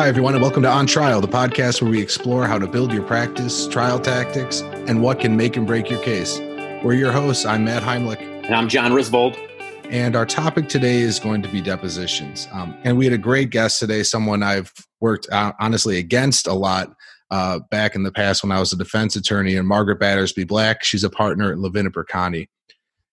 Hi, everyone, and welcome to On Trial, the podcast where we explore how to build your practice, trial tactics, and what can make and break your case. We're your hosts. I'm Matt Heimlich. And I'm John Risvold. And our topic today is going to be depositions. Um, and we had a great guest today, someone I've worked uh, honestly against a lot uh, back in the past when I was a defense attorney, and Margaret Battersby Black. She's a partner at Levin Perconti.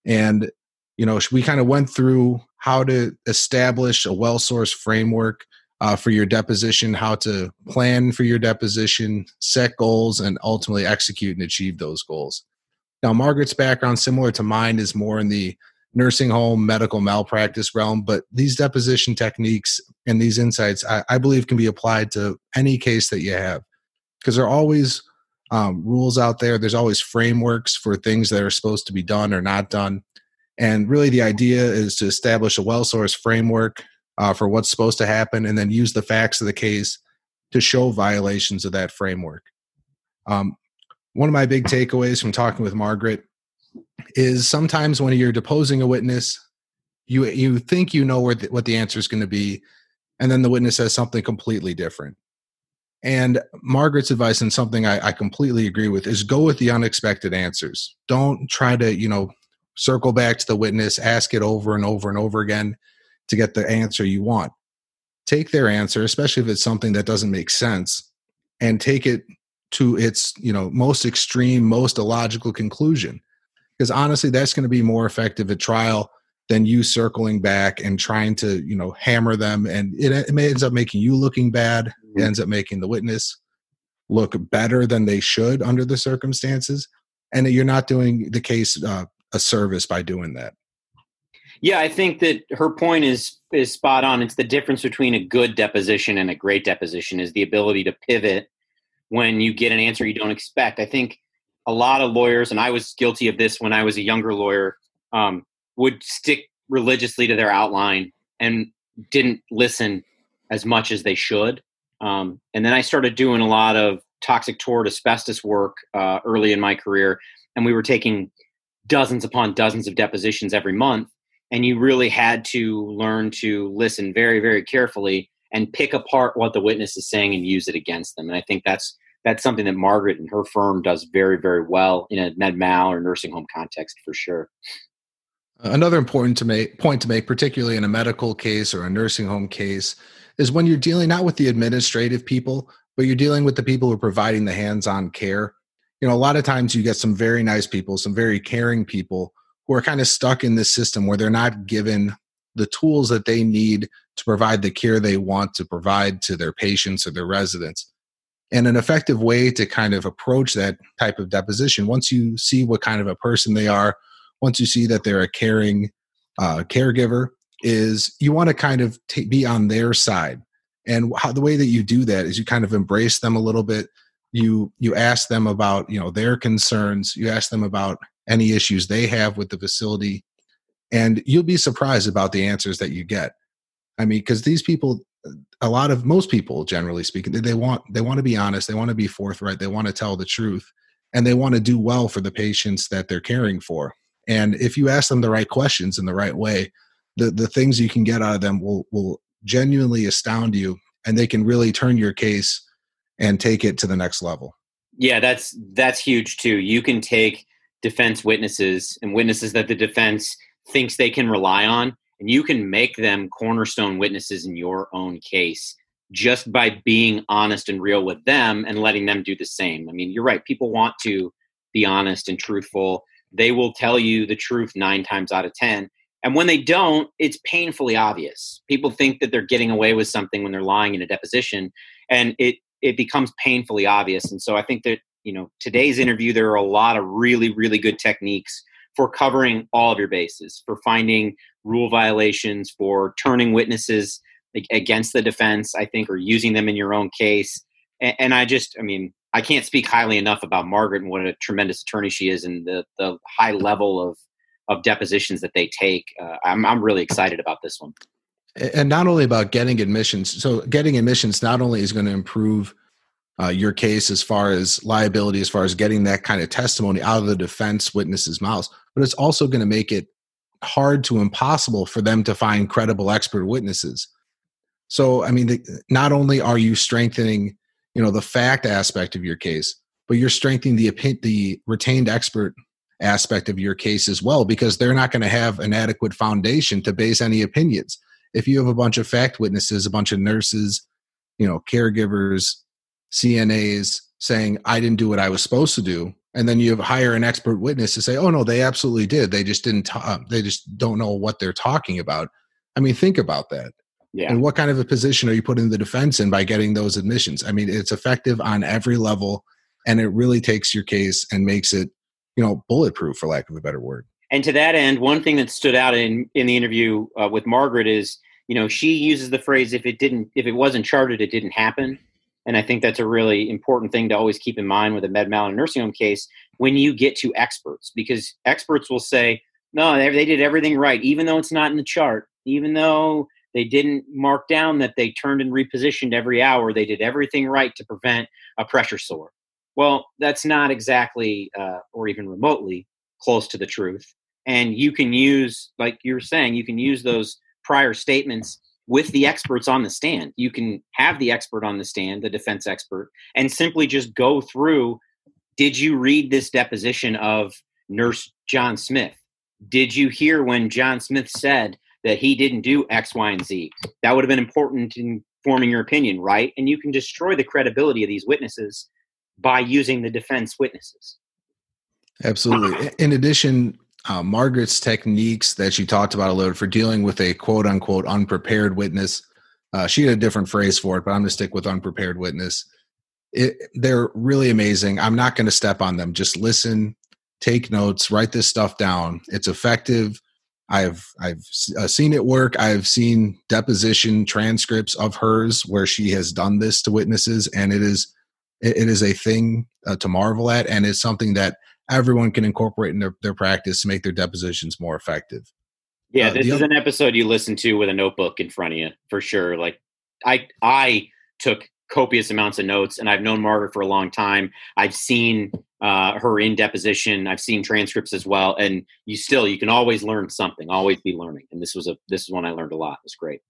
And, you know, we kind of went through how to establish a well sourced framework uh, for your deposition, how to plan for your deposition, set goals, and ultimately execute and achieve those goals. Now, Margaret's background, similar to mine, is more in the nursing home medical malpractice realm, but these deposition techniques and these insights, I, I believe, can be applied to any case that you have because there are always um, rules out there. There's always frameworks for things that are supposed to be done or not done. And really, the idea is to establish a well sourced framework uh, for what's supposed to happen and then use the facts of the case to show violations of that framework. Um, one of my big takeaways from talking with Margaret is sometimes when you're deposing a witness, you you think you know the, what the answer is going to be, and then the witness says something completely different. And Margaret's advice, and something I, I completely agree with, is go with the unexpected answers. Don't try to you know circle back to the witness, ask it over and over and over again to get the answer you want. Take their answer, especially if it's something that doesn't make sense, and take it to its you know most extreme, most illogical conclusion. Because honestly, that's going to be more effective at trial than you circling back and trying to you know hammer them, and it, it ends up making you looking bad. It mm-hmm. ends up making the witness look better than they should under the circumstances, and you're not doing the case uh, a service by doing that. Yeah, I think that her point is is spot on. It's the difference between a good deposition and a great deposition is the ability to pivot when you get an answer you don't expect. I think a lot of lawyers, and I was guilty of this when I was a younger lawyer, um, would stick religiously to their outline and didn't listen as much as they should. Um, and then I started doing a lot of toxic tort asbestos work uh, early in my career, and we were taking dozens upon dozens of depositions every month and you really had to learn to listen very very carefully and pick apart what the witness is saying and use it against them. And i think that's that's something that margaret and her firm does very very well in a med mal or nursing home context for sure. Another important to make point to make particularly in a medical case or a nursing home case is when you're dealing not with the administrative people but you're dealing with the people who are providing the hands-on care. You know a lot of times you get some very nice people some very caring people who are kind of stuck in this system where they're not given the tools that they need to provide the care they want to provide to their patients or their residents. And an effective way to kind of approach that type of deposition, once you see what kind of a person they are, once you see that they're a caring uh, caregiver, is you want to kind of t- be on their side. And how, the way that you do that is you kind of embrace them a little bit. You you ask them about you know their concerns. You ask them about any issues they have with the facility and you'll be surprised about the answers that you get. I mean because these people uh, a lot of most people generally speaking they want they want to be honest they want to be forthright they want to tell the truth and they want to do well for the patients that they're caring for. And if you ask them the right questions in the right way the the things you can get out of them will will genuinely astound you and they can really turn your case and take it to the next level. Yeah that's that's huge too. You can take defense witnesses and witnesses that the defense thinks they can rely on and you can make them cornerstone witnesses in your own case just by being honest and real with them and letting them do the same. I mean, you're right. People want to be honest and truthful. They will tell you the truth nine times out of 10. And when they don't, it's painfully obvious. People think that they're getting away with something when they're lying in a deposition, and it, it becomes painfully obvious. And so I think that you know today's interview there are a lot of really really good techniques for covering all of your bases for finding rule violations for turning witnesses against the defense i think or using them in your own case. And, and i just i mean i can't speak highly enough about margaret and what a tremendous attorney she is and the, the high level of of depositions that they take. Uh, I'm, I'm really excited about this one. And not only about getting admissions so getting admissions not only is going to improve uh, your case as far as liability, as far as getting that kind of testimony out of the defense witnesses' mouths. But it's also going to make it hard to impossible for them to find credible expert witnesses. So, I mean, the, not only are you strengthening, you know, the fact aspect of your case, but you're strengthening the the retained expert aspect of your case as well because they're not going to have an adequate foundation to base any opinions. If you have a bunch of fact witnesses, a bunch of nurses, you know, caregivers, CNAs saying I didn't do what I was supposed to do, and then you hire an expert witness to say, "Oh no, they absolutely did. They just didn't. Talk, they just don't know what they're talking about." I mean, think about that. Yeah. And what kind of a position are you putting the defense in by getting those admissions? I mean, it's effective on every level, and it really takes your case and makes it, you know, bulletproof, for lack of a better word. And to that end, one thing that stood out in in the interview uh, with Margaret is, you know, she uses the phrase, "If it didn't, if it wasn't charted, it didn't happen." And I think that's a really important thing to always keep in mind with a med mal and nursing home case when you get to experts, because experts will say, no, they did everything right, even though it's not in the chart, even though they didn't mark down that they turned and repositioned every hour, they did everything right to prevent a pressure sore. Well, that's not exactly uh, or even remotely close to the truth. And you can use, like you're saying, you can use those prior statements with the experts on the stand. You can have the expert on the stand, the defense expert, and simply just go through did you read this deposition of nurse John Smith? Did you hear when John Smith said that he didn't do X, Y, and Z? That would have been important in forming your opinion, right? And you can destroy the credibility of these witnesses by using the defense witnesses. Absolutely. In addition, uh, Margaret's techniques that she talked about a little for dealing with a quote unquote unprepared witness. Uh, she had a different phrase for it, but I'm going to stick with unprepared witness. It, they're really amazing. I'm not going to step on them. Just listen, take notes, write this stuff down. It's effective. I've I've uh, seen it work. I've seen deposition transcripts of hers where she has done this to witnesses, and it is it, it is a thing uh, to marvel at, and it's something that everyone can incorporate in their, their practice to make their depositions more effective. Yeah, uh, this is other- an episode you listen to with a notebook in front of you for sure. Like I I took copious amounts of notes and I've known Margaret for a long time. I've seen uh, her in deposition. I've seen transcripts as well. And you still you can always learn something, always be learning. And this was a this is one I learned a lot. It's great.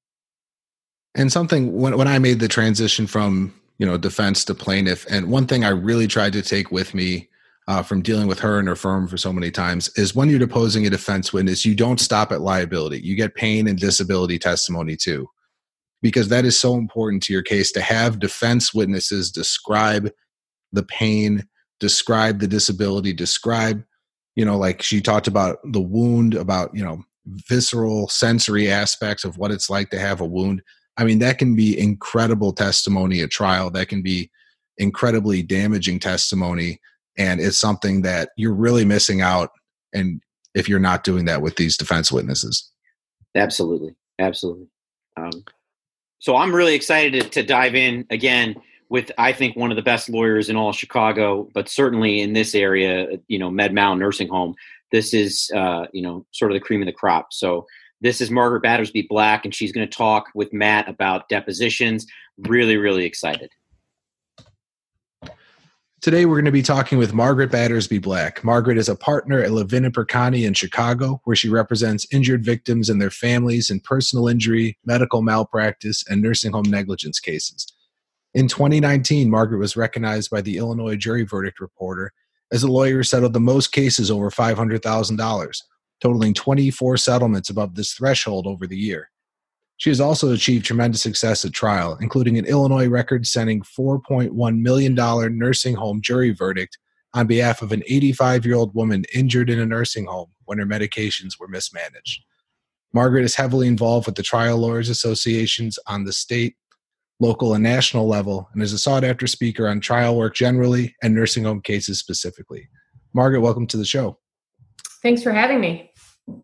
And something when when I made the transition from, you know, defense to plaintiff, and one thing I really tried to take with me uh, from dealing with her and her firm for so many times is when you're deposing a defense witness, you don't stop at liability. You get pain and disability testimony too, because that is so important to your case to have defense witnesses describe the pain, describe the disability, describe, you know, like she talked about the wound, about, you know, visceral sensory aspects of what it's like to have a wound. I mean, that can be incredible testimony at trial. That can be incredibly damaging testimony and it's something that you're really missing out and if you're not doing that with these defense witnesses. Absolutely absolutely. Um, so i'm really excited to, to, dive in again with i think one of the best lawyers in all chicago but certainly in this area you know med mal nursing home. This is uh, you know sort of the cream of the crop. So this is margaret battersby black and she's going to talk with matt about depositions. Really really excited Today, we're going to be talking with Margaret Battersby Black. Margaret is a partner at Levin Perconti in Chicago, where she represents injured victims and their families in personal injury, medical malpractice, and nursing home negligence cases. In 2019, Margaret was recognized by the Illinois Jury Verdict Reporter as a lawyer who settled the most cases over $500,000, totaling 24 settlements above this threshold over the year. She has also achieved tremendous success at trial, including an Illinois record setting $4.1 million nursing home jury verdict on behalf of an 85 year old woman injured in a nursing home when her medications were mismanaged. Margaret is heavily involved with the Trial Lawyers Associations on the state, local, and national level, and is a sought after speaker on trial work generally and nursing home cases specifically. Margaret, welcome to the show. Thanks for having me.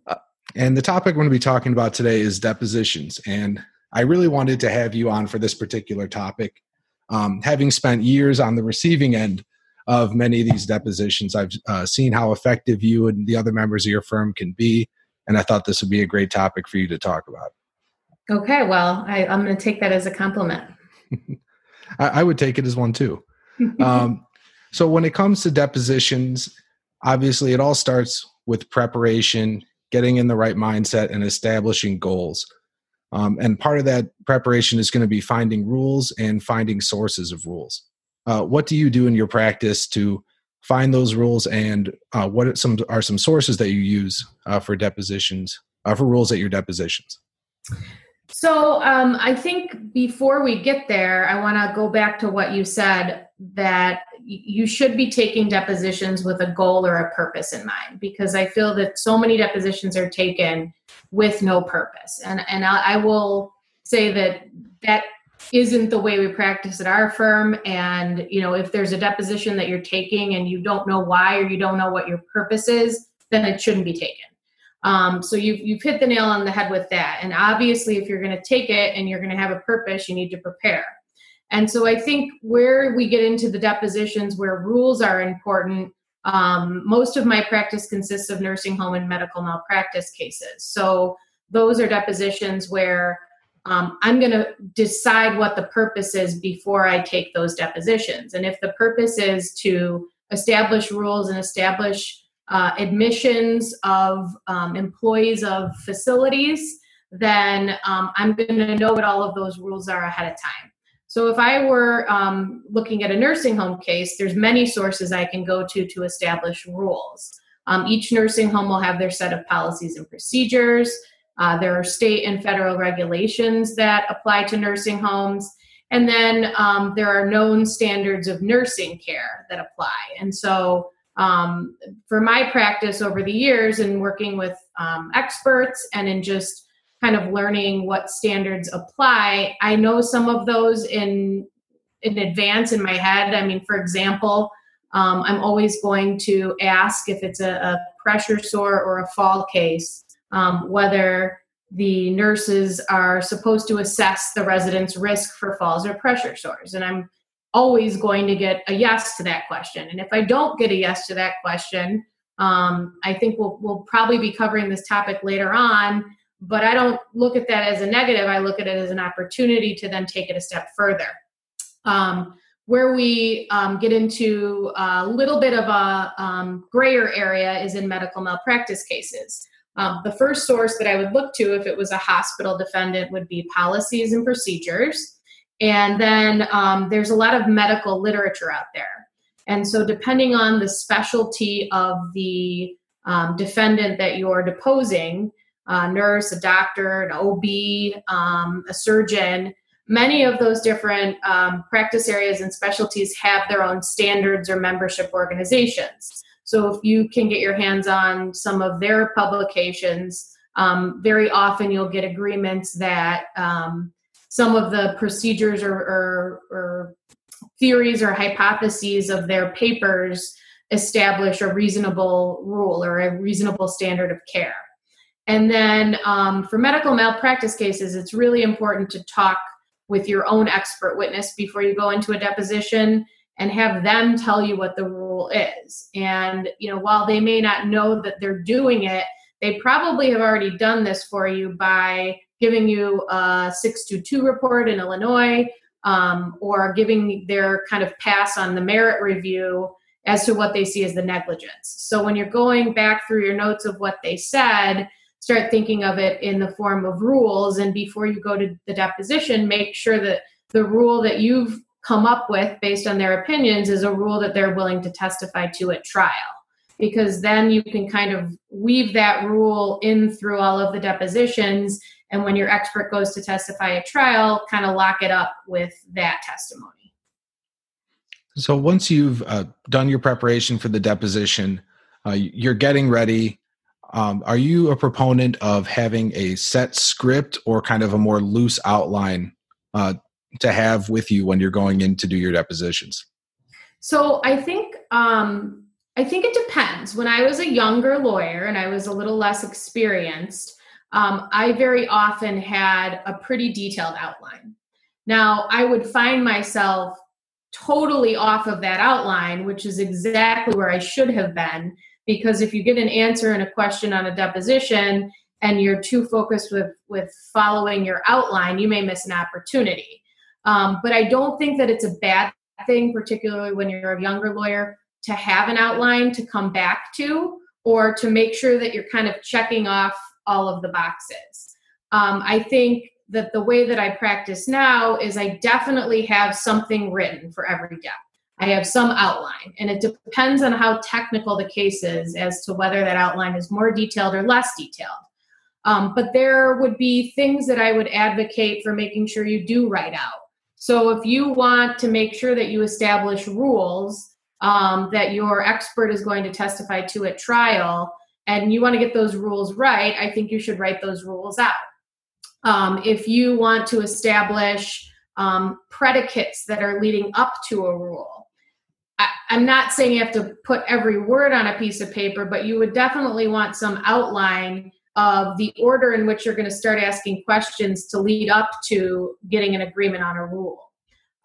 Uh, and the topic we're going to be talking about today is depositions. And I really wanted to have you on for this particular topic. Um, having spent years on the receiving end of many of these depositions, I've uh, seen how effective you and the other members of your firm can be. And I thought this would be a great topic for you to talk about. Okay, well, I, am going to take that as a compliment. I, I, would take it as one too. um, so, when it comes to depositions, obviously it all starts with preparation getting in the right mindset and establishing goals. Um, and part of that preparation is going to be finding rules and finding sources of rules. Uh, what do you do in your practice to find those rules, and uh, what are some are some sources that you use uh, for depositions uh, for rules at your depositions? So um, I think before we get there, I want to go back to what you said that you should be taking depositions with a goal or a purpose in mind because I feel that so many depositions are taken with no purpose, and and I, I will say that that isn't the way we practice at our firm and you know if there's a deposition that you're taking and you don't know why or you don't know what your purpose is then it shouldn't be taken um, so you've, you've hit the nail on the head with that. And obviously, if you're going to take it and you're going to have a purpose, you need to prepare. And so I think where we get into the depositions where rules are important, um, most of my practice consists of nursing home and medical malpractice cases. So those are depositions where um, I'm going to decide what the purpose is before I take those depositions. And if the purpose is to establish rules and establish uh, admissions of um, employees of facilities, then um, I'm going to know what all of those rules are ahead of time. So if I were um, looking at a nursing home case, there's many sources I can go to to establish rules. Um, each nursing home will have their set of policies and procedures. Uh, there are state and federal regulations that apply to nursing homes. And then um, there are known standards of nursing care that apply. And so um, for my practice over the years and working with um, experts and in just kind of learning what standards apply i know some of those in in advance in my head i mean for example um, i'm always going to ask if it's a, a pressure sore or a fall case um, whether the nurses are supposed to assess the resident's risk for falls or pressure sores and i'm always going to get a yes to that question. And if I don't get a yes to that question, um, I think we'll, we'll probably be covering this topic later on. But I don't look at that as a negative. I look at it as an opportunity to then take it a step further. Um, where we um, get into a little bit of a um, grayer area is in medical malpractice cases. Um, the first source that I would look to if it was a hospital defendant would be policies and procedures. And then um, there's a lot of medical literature out there. And so, depending on the specialty of the um, defendant that you're deposing, a nurse, a doctor, an OB, um, a surgeon, many of those different um, practice areas and specialties have their own standards or membership organizations. So, if you can get your hands on some of their publications, um, very often you'll get agreements that um, some of the procedures or, or, or theories or hypotheses of their papers establish a reasonable rule or a reasonable standard of care. And then um, for medical malpractice cases, it's really important to talk with your own expert witness before you go into a deposition and have them tell you what the rule is. And you know, while they may not know that they're doing it, they probably have already done this for you by giving you a 622 report in Illinois um, or giving their kind of pass on the merit review as to what they see as the negligence. So when you're going back through your notes of what they said, start thinking of it in the form of rules. And before you go to the deposition, make sure that the rule that you've come up with based on their opinions is a rule that they're willing to testify to at trial. Because then you can kind of weave that rule in through all of the depositions and when your expert goes to testify at trial kind of lock it up with that testimony so once you've uh, done your preparation for the deposition uh, you're getting ready um, are you a proponent of having a set script or kind of a more loose outline uh, to have with you when you're going in to do your depositions so i think um, i think it depends when i was a younger lawyer and i was a little less experienced um, I very often had a pretty detailed outline. Now, I would find myself totally off of that outline, which is exactly where I should have been. Because if you get an answer and a question on a deposition and you're too focused with, with following your outline, you may miss an opportunity. Um, but I don't think that it's a bad thing, particularly when you're a younger lawyer, to have an outline to come back to or to make sure that you're kind of checking off all of the boxes. Um, I think that the way that I practice now is I definitely have something written for every dep. I have some outline, and it depends on how technical the case is as to whether that outline is more detailed or less detailed. Um, but there would be things that I would advocate for making sure you do write out. So if you want to make sure that you establish rules um, that your expert is going to testify to at trial, and you want to get those rules right, I think you should write those rules out. Um, if you want to establish um, predicates that are leading up to a rule, I, I'm not saying you have to put every word on a piece of paper, but you would definitely want some outline of the order in which you're going to start asking questions to lead up to getting an agreement on a rule.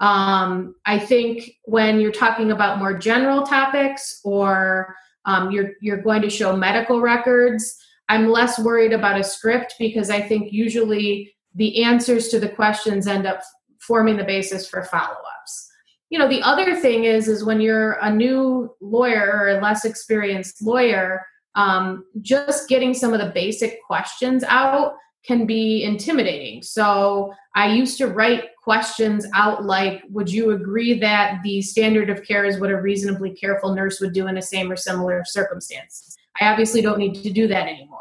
Um, I think when you're talking about more general topics or um, you're you're going to show medical records, I'm less worried about a script because I think usually the answers to the questions end up forming the basis for follow-ups. You know, the other thing is is when you're a new lawyer or a less experienced lawyer, um, just getting some of the basic questions out can be intimidating. So I used to write questions out like, would you agree that the standard of care is what a reasonably careful nurse would do in a same or similar circumstance? I obviously don't need to do that anymore.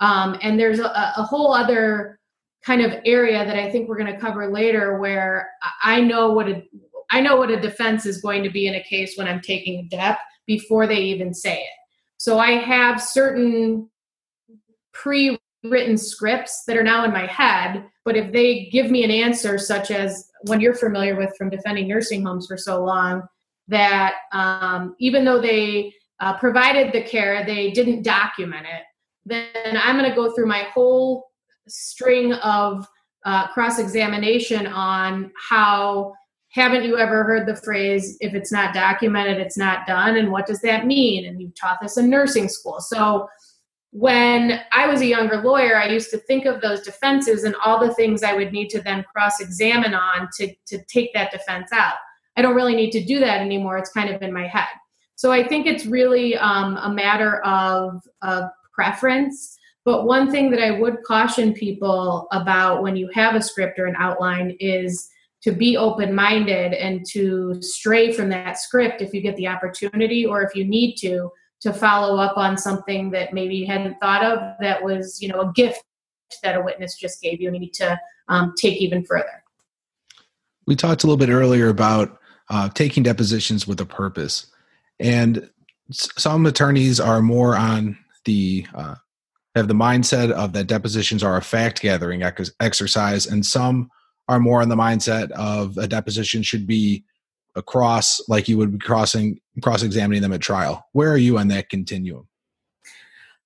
Um, and there's a, a whole other kind of area that I think we're going to cover later where I know what a I know what a defense is going to be in a case when I'm taking a dep before they even say it. So I have certain pre written scripts that are now in my head, but if they give me an answer, such as one you're familiar with from defending nursing homes for so long, that um, even though they uh, provided the care, they didn't document it, then I'm going to go through my whole string of uh, cross examination on how haven't you ever heard the phrase if it's not documented it's not done and what does that mean? And you taught this in nursing school. So when i was a younger lawyer i used to think of those defenses and all the things i would need to then cross examine on to, to take that defense out. I don't really need to do that anymore. It's kind of in my head. So i think it's really um, a matter of, of preference. But one thing that i would caution people about when you have a script or an outline is to be open minded and to stray from that script if you get the opportunity or if you need to to follow up on something that maybe you hadn't thought of that was you know a gift that a witness just gave you and you need to um, take even further. We talked a little bit earlier about uh, taking depositions with a purpose. And some attorneys are more on the uh, have the mindset of that depositions are a fact gathering ex- exercise and some are more in the mindset of a deposition should be across like you would be crossing cross examining them at trial. Where are you on that continuum?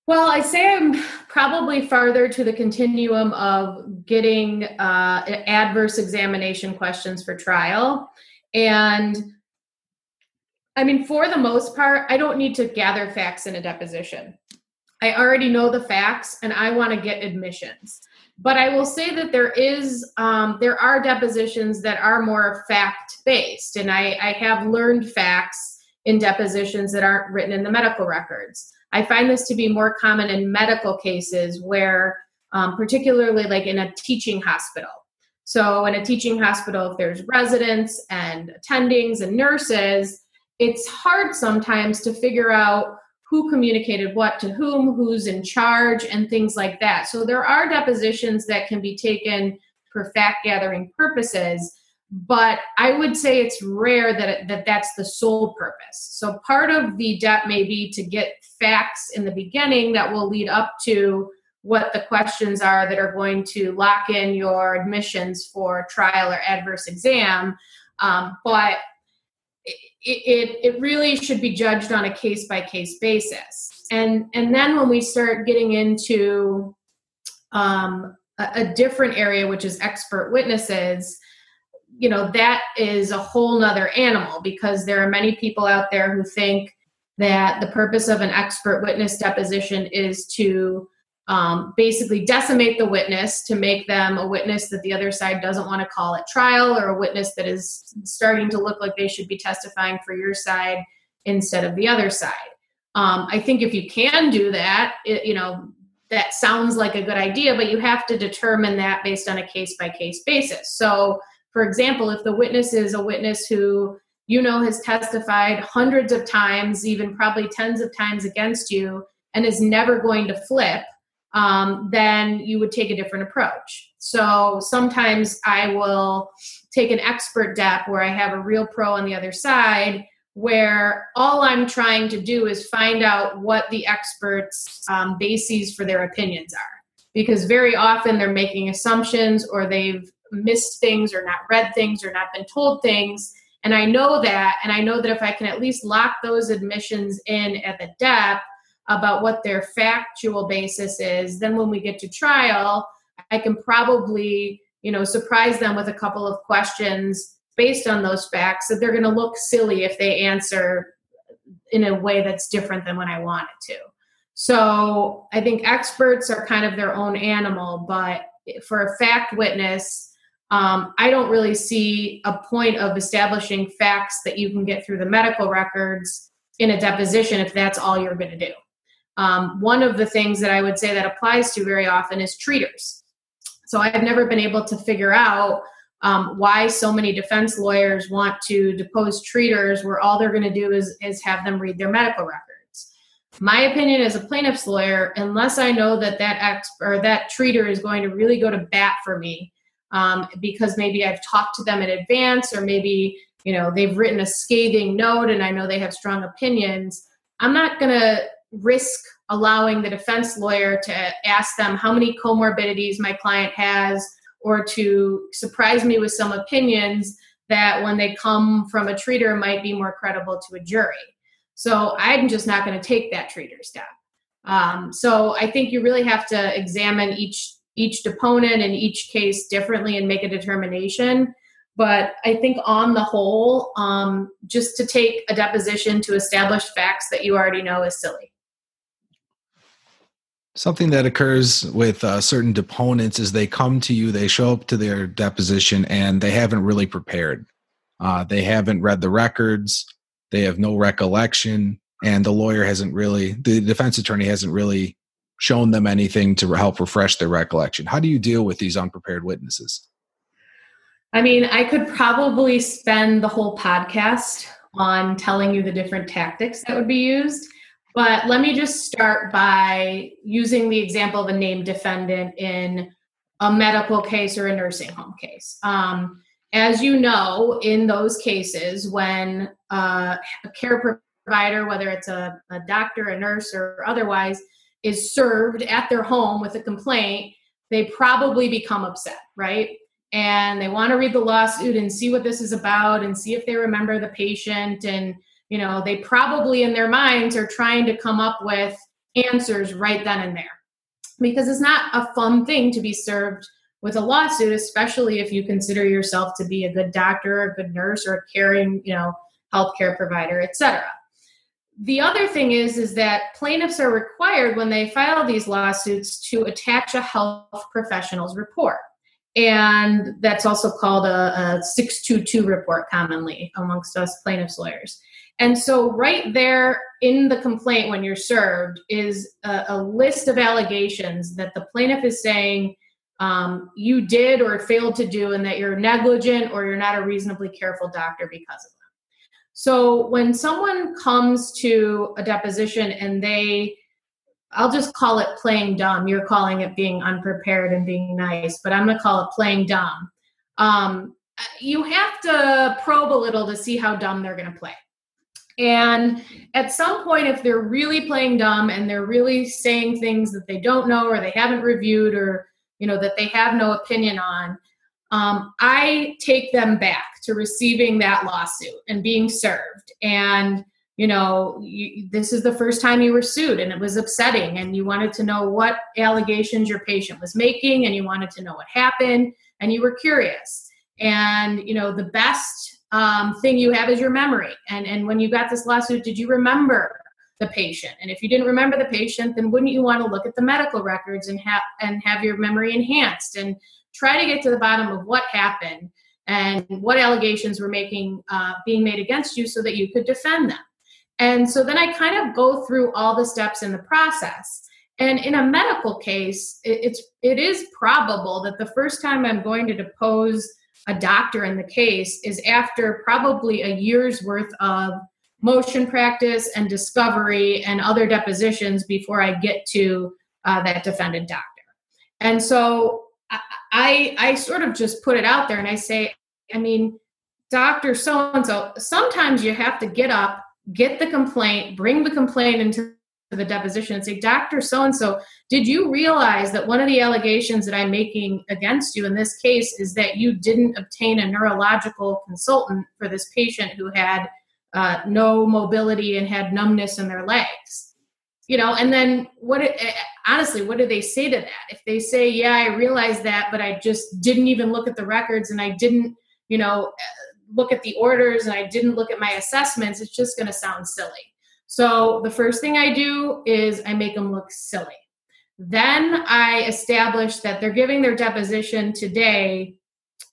Well, I say I'm probably farther to the continuum of getting uh, adverse examination questions for trial. And I mean, for the most part, I don't need to gather facts in a deposition. I already know the facts and I want to get admissions. But I will say that there is um, there are depositions that are more fact based, and I, I have learned facts in depositions that aren't written in the medical records. I find this to be more common in medical cases where, um, particularly like in a teaching hospital. So, in a teaching hospital, if there's residents and attendings and nurses, it's hard sometimes to figure out who communicated what to whom, who's in charge, and things like that. So there are depositions that can be taken for fact gathering purposes, but I would say it's rare that, it, that that's the sole purpose. So part of the debt may be to get facts in the beginning that will lead up to what the questions are that are going to lock in your admissions for trial or adverse exam. Um, but it, it, really should be judged on a case by case basis. And, and then when we start getting into um, a, a different area, which is expert witnesses, you know, that is a whole nother animal because there are many people out there who think that the purpose of an expert witness deposition is to um, basically decimate the witness to make them a witness that the other side doesn't want to call at trial or a witness that is starting to look like they should be testifying for your side instead of the other side. Um, I think if you can do that, it, you know, that sounds like a good idea, but you have to determine that based on a case by case basis. So, for example, if the witness is a witness who you know has testified hundreds of times, even probably tens of times against you, and is never going to flip, um, then you would take a different approach. So sometimes I will take an expert dep where I have a real pro on the other side where all I'm trying to do is find out what the experts' um, bases for their opinions are. Because very often they're making assumptions or they've missed things or not read things or not been told things. And I know that. And I know that if I can at least lock those admissions in at the depth about what their factual basis is, then when we get to trial, I can probably, you know, surprise them with a couple of questions based on those facts that they're going to look silly if they answer in a way that's different than what I want it to. So I think experts are kind of their own animal, but for a fact witness, um, I don't really see a point of establishing facts that you can get through the medical records in a deposition if that's all you're going to do. Um, one of the things that I would say that applies to very often is treaters. So I've never been able to figure out um, why so many defense lawyers want to depose treaters where all they're going to do is, is have them read their medical records. My opinion as a plaintiff's lawyer, unless I know that that ex or that treater is going to really go to bat for me, um, because maybe I've talked to them in advance, or maybe you know they've written a scathing note and I know they have strong opinions. I'm not going to risk allowing the defense lawyer to ask them how many comorbidities my client has or to surprise me with some opinions that when they come from a treater might be more credible to a jury. So I'm just not going to take that treater step. Um, so I think you really have to examine each each deponent and each case differently and make a determination. But I think on the whole, um, just to take a deposition to establish facts that you already know is silly. Something that occurs with uh, certain deponents is they come to you, they show up to their deposition, and they haven't really prepared. Uh, they haven't read the records, they have no recollection, and the lawyer hasn't really, the defense attorney hasn't really shown them anything to help refresh their recollection. How do you deal with these unprepared witnesses? I mean, I could probably spend the whole podcast on telling you the different tactics that would be used. But let me just start by using the example of a named defendant in a medical case or a nursing home case. Um, as you know, in those cases, when uh, a care provider, whether it's a, a doctor, a nurse, or otherwise, is served at their home with a complaint, they probably become upset, right? And they want to read the lawsuit and see what this is about and see if they remember the patient and you know they probably in their minds are trying to come up with answers right then and there. Because it's not a fun thing to be served with a lawsuit especially if you consider yourself to be a good doctor a good nurse or a caring you know healthcare provider etc the other thing is is that plaintiffs are required when they file these lawsuits to attach a health professionals report. And that's also called a, a 622 report commonly amongst us plaintiffs lawyers and so, right there in the complaint when you're served is a, a list of allegations that the plaintiff is saying um, you did or failed to do, and that you're negligent or you're not a reasonably careful doctor because of them. So, when someone comes to a deposition and they I'll just call it playing dumb. You're calling it being unprepared and being nice, but I'm going to call it playing dumb. Um, you have to probe a little to see how dumb they're going to play. And at some point, if they're really playing dumb and they're really saying things that they don't know or they haven't reviewed or you know that they have no opinion on, um, I take them back to receiving that lawsuit and being served. And you know, you, this is the first time you were sued, and it was upsetting. And you wanted to know what allegations your patient was making, and you wanted to know what happened, and you were curious. And you know, the best um, thing you have is your memory. And, and when you got this lawsuit, did you remember the patient? And if you didn't remember the patient, then wouldn't you want to look at the medical records and have and have your memory enhanced and try to get to the bottom of what happened and what allegations were making uh, being made against you so that you could defend them. And so then I kind of go through all the steps in the process. And in a medical case, it's it is probable that the first time I'm going to depose a doctor in the case is after probably a year's worth of motion practice and discovery and other depositions before I get to uh, that defendant doctor. And so I, I sort of just put it out there and I say, I mean, Doctor so and so. Sometimes you have to get up, get the complaint, bring the complaint into the deposition and say, Dr. So and so, did you realize that one of the allegations that I'm making against you in this case is that you didn't obtain a neurological consultant for this patient who had uh, no mobility and had numbness in their legs? You know, and then what, eh, honestly, what do they say to that? If they say, Yeah, I realized that, but I just didn't even look at the records and I didn't, you know, eh, look at the orders and I didn't look at my assessments, it's just going to sound silly. So the first thing I do is I make them look silly. Then I establish that they're giving their deposition today,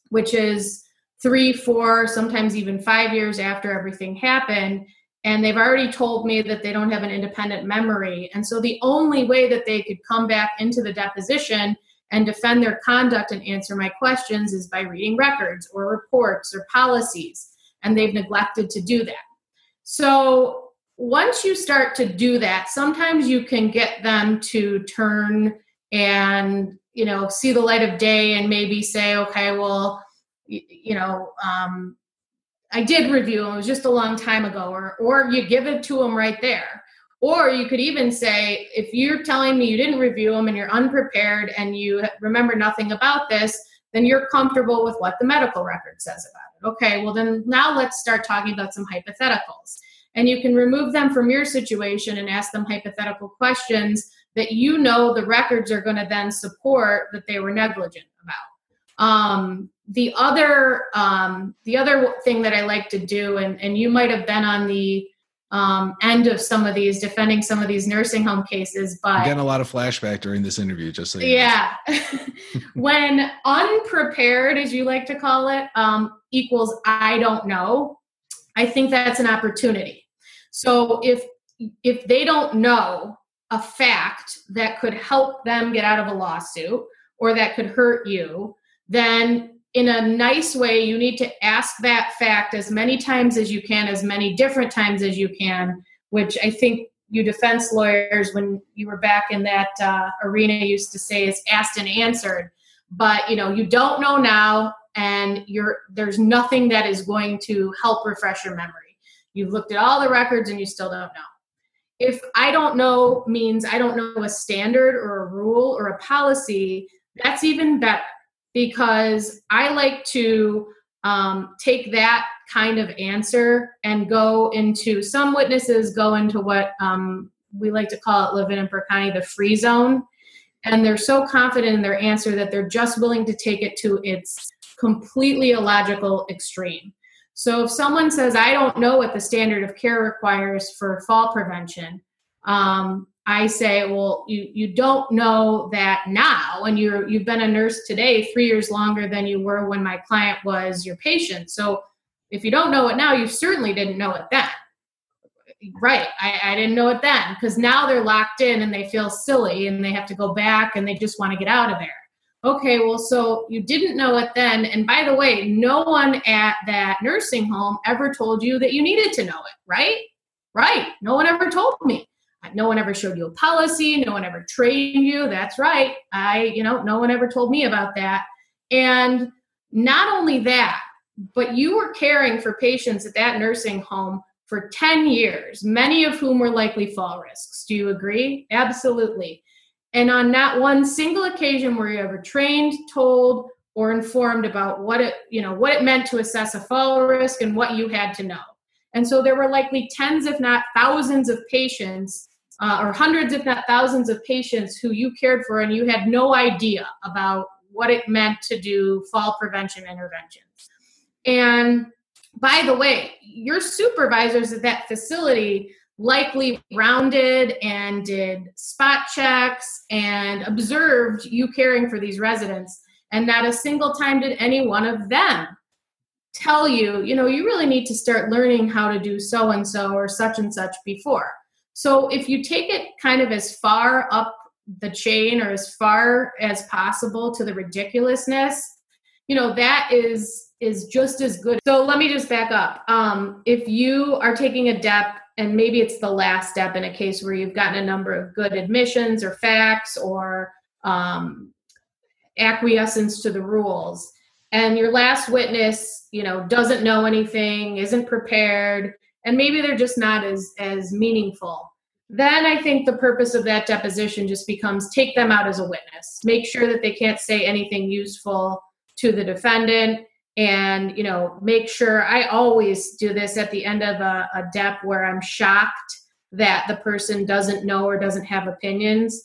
which is three, four, sometimes even five years after everything happened. And they've already told me that they don't have an independent memory. And so the only way that they could come back into the deposition and defend their conduct and answer my questions is by reading records or reports or policies. And they've neglected to do that. So once you start to do that, sometimes you can get them to turn and you know see the light of day and maybe say, okay, well, you, know, um, I did review them. It was just a long time ago, or or you give it to them right there. Or you could even say, if you're telling me you didn't review them and you're unprepared and you remember nothing about this, then you're comfortable with what the medical record says about it. Okay, well, then now let's start talking about some hypotheticals and you can remove them from your situation and ask them hypothetical questions that you know the records are going to then support that they were negligent about. Um, the other um, the other thing that i like to do and, and you might have been on the um, end of some of these defending some of these nursing home cases but I'm getting a lot of flashback during this interview just so yeah. When unprepared as you like to call it um, equals i don't know i think that's an opportunity so if if they don't know a fact that could help them get out of a lawsuit or that could hurt you, then in a nice way, you need to ask that fact as many times as you can, as many different times as you can, which I think you defense lawyers, when you were back in that uh, arena, used to say is asked and answered. But you know, you don't know now, and you're there's nothing that is going to help refresh your memory. You've looked at all the records and you still don't know. If I don't know means I don't know a standard or a rule or a policy, that's even better because I like to um, take that kind of answer and go into some witnesses go into what um, we like to call it Levin and Perconti the free zone. And they're so confident in their answer that they're just willing to take it to its completely illogical extreme. So if someone says, I don't know what the standard of care requires for fall prevention, um, I say, well, you, you don't know that now, and you're you've been a nurse today three years longer than you were when my client was your patient. So if you don't know it now, you certainly didn't know it then. Right. I, I didn't know it then because now they're locked in and they feel silly and they have to go back and they just want to get out of there okay, well, so you didn't know it then. And by the way, no one at that nursing home ever told you that you needed to know it, right? Right. No one ever told me. No one ever showed you a policy. No one ever trained you. That's right. I, you know, no one ever told me about that. And not only that, but you were caring for patients at that nursing home for 10 years, many of whom were likely fall risks. Do you agree? Absolutely. And on not one single occasion were you ever trained, told, or informed about what it, you know, what it meant to assess a fall risk and what you had to know. And so there were likely tens, if not thousands, of patients, uh, or hundreds, if not thousands, of patients who you cared for, and you had no idea about what it meant to do fall prevention interventions. And by the way, your supervisors at that facility likely rounded and did spot checks and observed you caring for these residents. And not a single time did any one of them tell you, you know, you really need to start learning how to do so and so or such and such before. So if you take it kind of as far up the chain or as far as possible to the ridiculousness you know that is is just as good so let me just back up um, if you are taking a dep and maybe it's the last step in a case where you've gotten a number of good admissions or facts or um, acquiescence to the rules. And your last witness you know doesn't know anything isn't prepared and maybe they're just not as as meaningful. Then i think the purpose of that deposition just becomes take them out as a witness. Make sure that they can't say anything useful to the defendant and you know make sure i always do this at the end of a, a dep where i'm shocked that the person doesn't know or doesn't have opinions.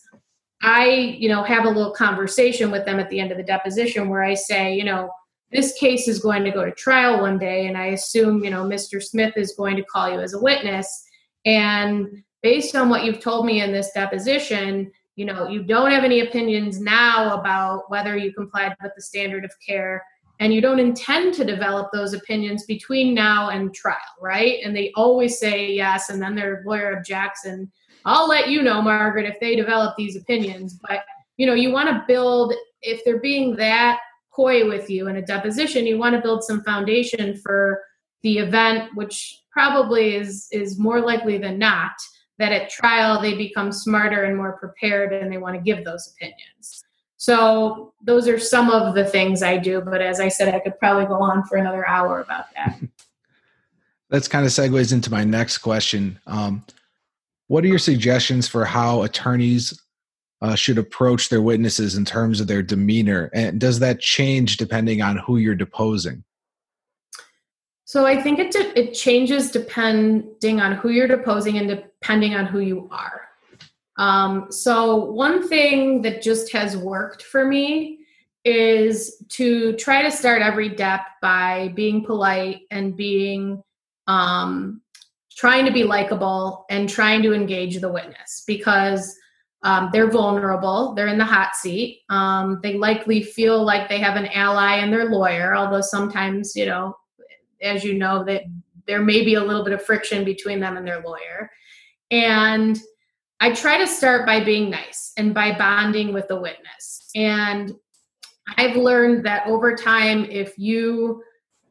I you know have a little conversation with them at the end of the deposition where i say you know this case is going to go to trial one day and i assume you know mr smith is going to call you as a witness. And based on what you've told me in this deposition you know you don't have any opinions now about whether you complied with the standard of care and you don't intend to develop those opinions between now and trial right? And they always say yes and then their lawyer objects and i'll let you know margaret if they develop these opinions. But you know you want to build if they're being that coy with you in a deposition you want to build some foundation for the event which probably is is more likely than not that at trial they become smarter and more prepared and they want to give those opinions so those are some of the things i do but as i said i could probably go on for another hour about that. That's kind of segues into my next question. Um, what are your suggestions for how attorneys uh, should approach their witnesses in terms of their demeanor? And does that change depending on who you're deposing? So i think it de- it changes depending on who you're deposing and depending on who you are um, so one thing that just has worked for me is to try to start every dep by being polite and being um, trying to be likable and trying to engage the witness because um, they're vulnerable. They're in the hot seat. Um, they likely feel like they have an ally in their lawyer, although sometimes, you know, as you know, that there may be a little bit of friction between them and their lawyer. And I try to start by being nice and by bonding with the witness. And I've learned that over time, if you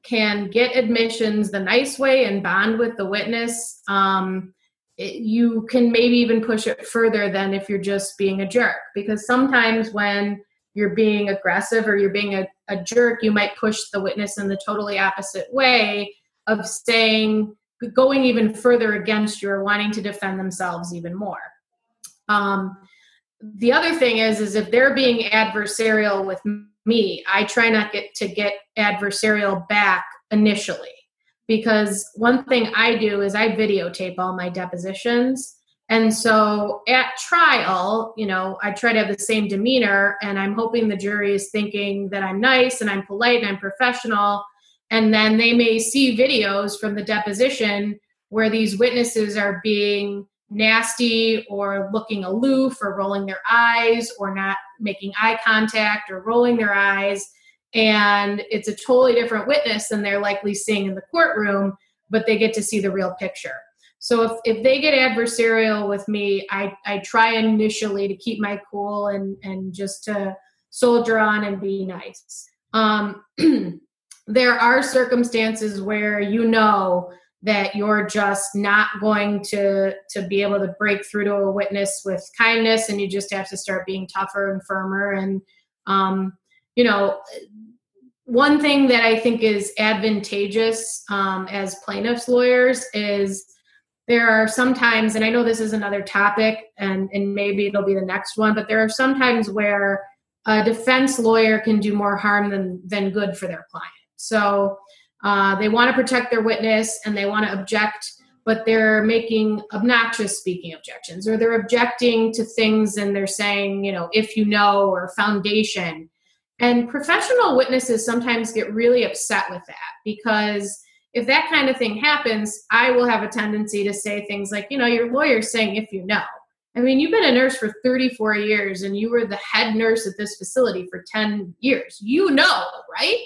can get admissions the nice way and bond with the witness, um, you can maybe even push it further than if you're just being a jerk because sometimes when you're being aggressive or you're being a, a jerk you might push the witness in the totally opposite way of saying going even further against you or wanting to defend themselves even more um, the other thing is is if they're being adversarial with me i try not get to get adversarial back initially because one thing I do is I videotape all my depositions. And so at trial, you know, I try to have the same demeanor, and I'm hoping the jury is thinking that I'm nice and I'm polite and I'm professional. And then they may see videos from the deposition where these witnesses are being nasty or looking aloof or rolling their eyes or not making eye contact or rolling their eyes. And it's a totally different witness than they're likely seeing in the courtroom but they get to see the real picture. So if, if they get adversarial with me I, I try initially to keep my cool and, and just to soldier on and be nice. Um, there are circumstances where you know that you're just not going to to be able to break through to a witness with kindness and you just have to start being tougher and firmer and um, you know, one thing that I think is advantageous um, as plaintiffs' lawyers is there are sometimes, and I know this is another topic, and, and maybe it'll be the next one, but there are sometimes where a defense lawyer can do more harm than, than good for their client. So uh, they want to protect their witness and they want to object, but they're making obnoxious speaking objections, or they're objecting to things and they're saying, you know, if you know, or foundation and professional witnesses sometimes get really upset with that because if that kind of thing happens, I will have a tendency to say things like, you know, your lawyer's saying if you know. I mean, you've been a nurse for 34 years and you were the head nurse at this facility for 10 years. You know, right?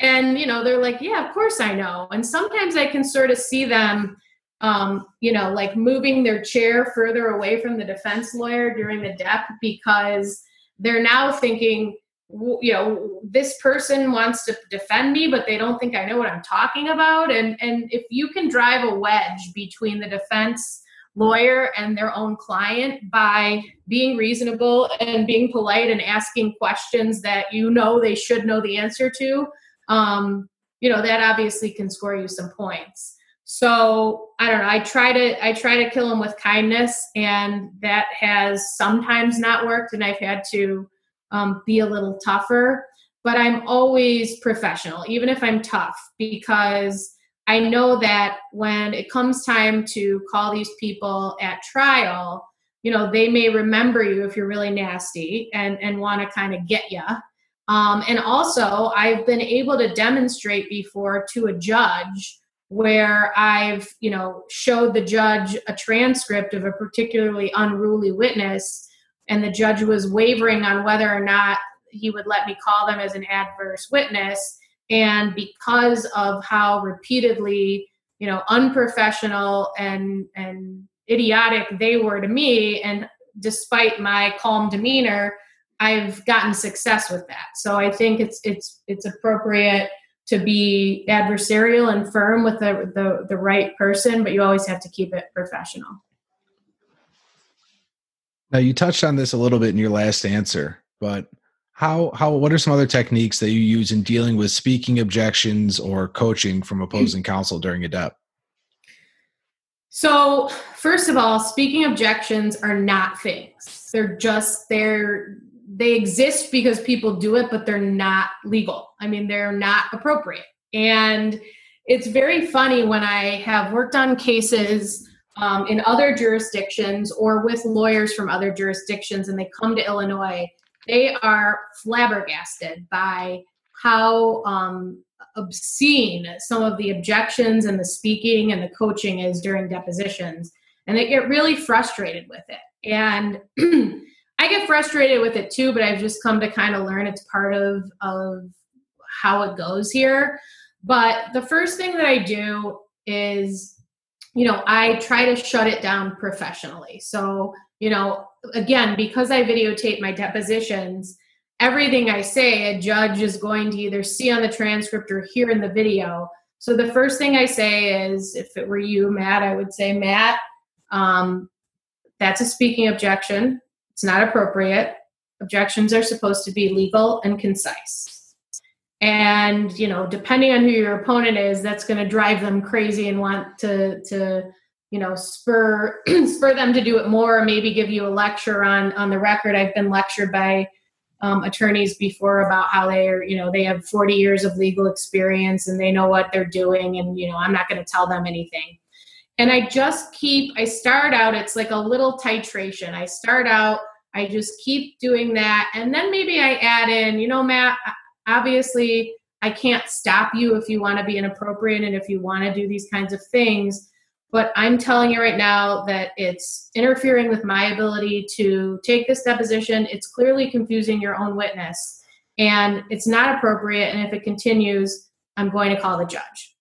And, you know, they're like, yeah, of course I know. And sometimes I can sort of see them um, you know, like moving their chair further away from the defense lawyer during the dep because they're now thinking, you know, this person wants to defend me, but they don't think I know what I'm talking about. And and if you can drive a wedge between the defense lawyer and their own client by being reasonable and being polite and asking questions that you know they should know the answer to, um, you know, that obviously can score you some points. So I don't know. I try to I try to kill them with kindness, and that has sometimes not worked, and I've had to um, be a little tougher. But I'm always professional, even if I'm tough, because I know that when it comes time to call these people at trial, you know they may remember you if you're really nasty and and want to kind of get you. Um, and also, I've been able to demonstrate before to a judge where I've, you know, showed the judge a transcript of a particularly unruly witness and the judge was wavering on whether or not he would let me call them as an adverse witness. And because of how repeatedly, you know, unprofessional and and idiotic they were to me and despite my calm demeanor, I've gotten success with that. So I think it's it's it's appropriate to be adversarial and firm with the, the, the right person, but you always have to keep it professional. Now you touched on this a little bit in your last answer, but how how what are some other techniques that you use in dealing with speaking objections or coaching from opposing counsel during a dep? So, first of all, speaking objections are not things. They're just they're they exist because people do it, but they're not legal. I mean, they're not appropriate. And it's very funny when I have worked on cases um, in other jurisdictions or with lawyers from other jurisdictions and they come to Illinois, they are flabbergasted by how um, obscene some of the objections and the speaking and the coaching is during depositions. And they get really frustrated with it. And I get frustrated with it too, but I've just come to kind of learn it's part of of how it goes here. But the first thing that I do is, you know, I try to shut it down professionally. So, you know, again, because I videotape my depositions, everything I say, a judge is going to either see on the transcript or hear in the video. So the first thing I say is, if it were you, Matt, I would say, Matt, um, that's a speaking objection. It's not appropriate. Objections are supposed to be legal and concise. And, you know, depending on who your opponent is, that's going to drive them crazy and want to, to, you know, spur, spur them to do it more, or maybe give you a lecture on, on the record. I've been lectured by um, attorneys before about how they are, you know, they have 40 years of legal experience and they know what they're doing. And, you know, I'm not going to tell them anything and I just keep, I start out, it's like a little titration. I start out, I just keep doing that. And then maybe I add in, you know, Matt, obviously I can't stop you if you want to be inappropriate and if you want to do these kinds of things. But I'm telling you right now that it's interfering with my ability to take this deposition. It's clearly confusing your own witness and it's not appropriate. And if it continues, I'm going to call the judge.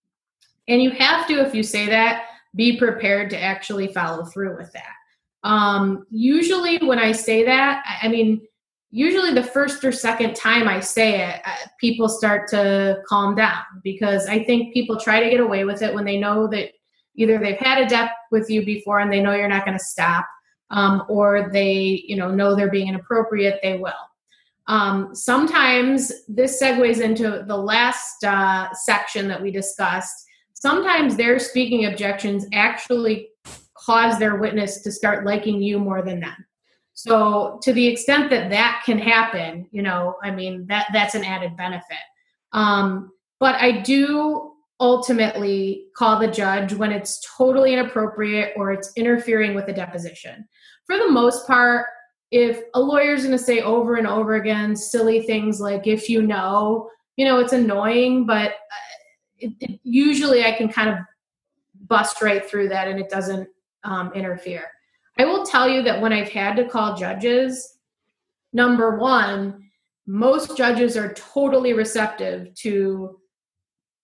And you have to, if you say that, be prepared to actually follow through with that. Um, usually, when I say that, I mean, usually the first or second time I say it, uh, people start to calm down because I think people try to get away with it when they know that either they've had a dep with you before and they know you're not going to stop, um, or they, you know, know they're being inappropriate. They will. Um, sometimes this segues into the last uh, section that we discussed sometimes their speaking objections actually cause their witness to start liking you more than them. So to the extent that that can happen, you know, I mean that that's an added benefit. Um, but I do ultimately call the judge when it's totally inappropriate or it's interfering with the deposition. For the most part, if a lawyer's going to say over and over again silly things like if you know, you know, it's annoying, but it, it, usually I can kind of bust right through that and it doesn't um, interfere. I will tell you that when I've had to call judges, number one, most judges are totally receptive to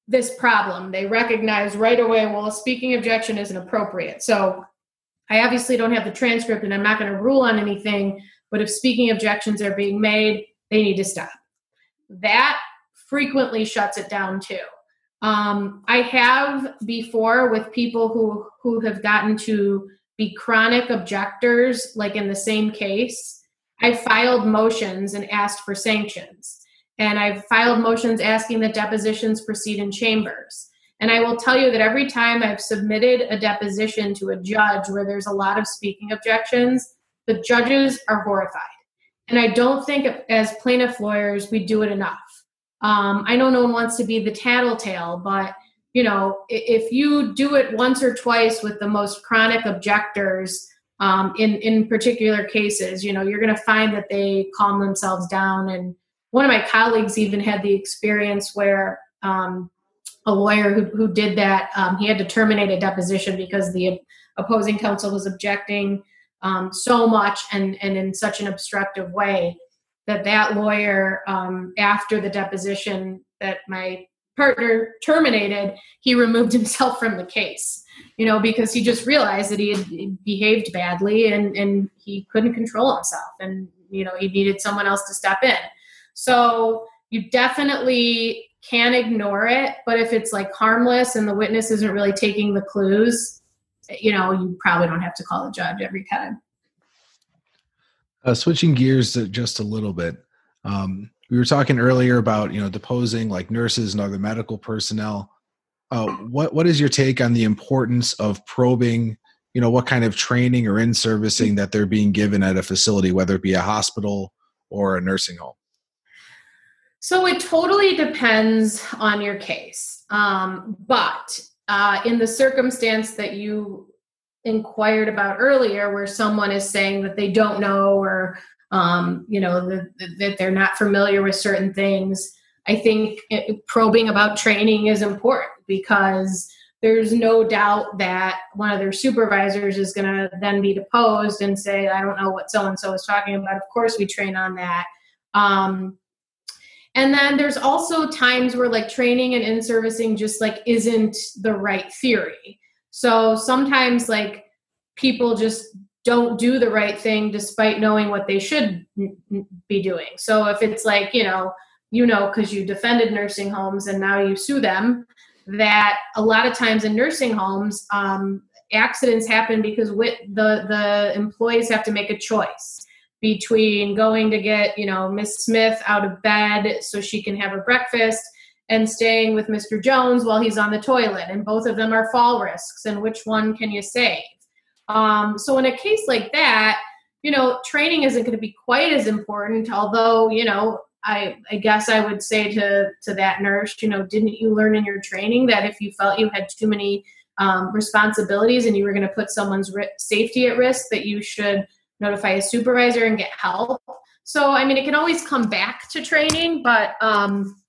this problem. They recognize right away, well, a speaking objection isn't appropriate. So I obviously don't have the transcript and I'm not going to rule on anything, but if speaking objections are being made, they need to stop. That frequently shuts it down too. Um, I have before with people who who have gotten to be chronic objectors, like in the same case. I filed motions and asked for sanctions, and I've filed motions asking that depositions proceed in chambers. And I will tell you that every time I've submitted a deposition to a judge where there's a lot of speaking objections, the judges are horrified. And I don't think as plaintiff lawyers we do it enough. Um, I know no one wants to be the tattletale, but you know, if you do it once or twice with the most chronic objectors, um, in in particular cases, you know, you're going to find that they calm themselves down. And one of my colleagues even had the experience where um, a lawyer who who did that, um, he had to terminate a deposition because the opposing counsel was objecting um, so much and and in such an obstructive way that that lawyer um, after the deposition that my partner terminated he removed himself from the case you know because he just realized that he had behaved badly and and he couldn't control himself and you know he needed someone else to step in. So you definitely can ignore it but if it's like harmless and the witness isn't really taking the clues you know you probably don't have to call the judge every time uh, switching gears just a little bit, um, we were talking earlier about you know deposing like nurses and other medical personnel. Uh, what what is your take on the importance of probing? You know what kind of training or in servicing that they're being given at a facility, whether it be a hospital or a nursing home. So it totally depends on your case, um, but uh, in the circumstance that you inquired about earlier where someone is saying that they don't know or um, you know the, the, that they're not familiar with certain things. I think it, probing about training is important because there's no doubt that one of their supervisors is going to then be deposed and say i don't know what so and so is talking about. Of course we train on that. Um, and then there's also times where like training and in servicing just like isn't the right theory so sometimes, like, people just don't do the right thing despite knowing what they should be doing. So if it's like, you know, you know, because you defended nursing homes and now you sue them, that a lot of times in nursing homes, um, accidents happen because with the the employees have to make a choice between going to get you know miss smith out of bed so she can have her breakfast and staying with Mr. Jones while he's on the toilet. And both of them are fall risks. And which one can you save? Um, so, in a case like that, you know, training isn't going to be quite as important, although, you know, I, I guess I would say to, to that nurse, you know, didn't you learn in your training that if you felt you had too many um, responsibilities and you were going to put someone's ri- safety at risk, that you should notify a supervisor and get help? So, I mean, it can always come back to training, but um,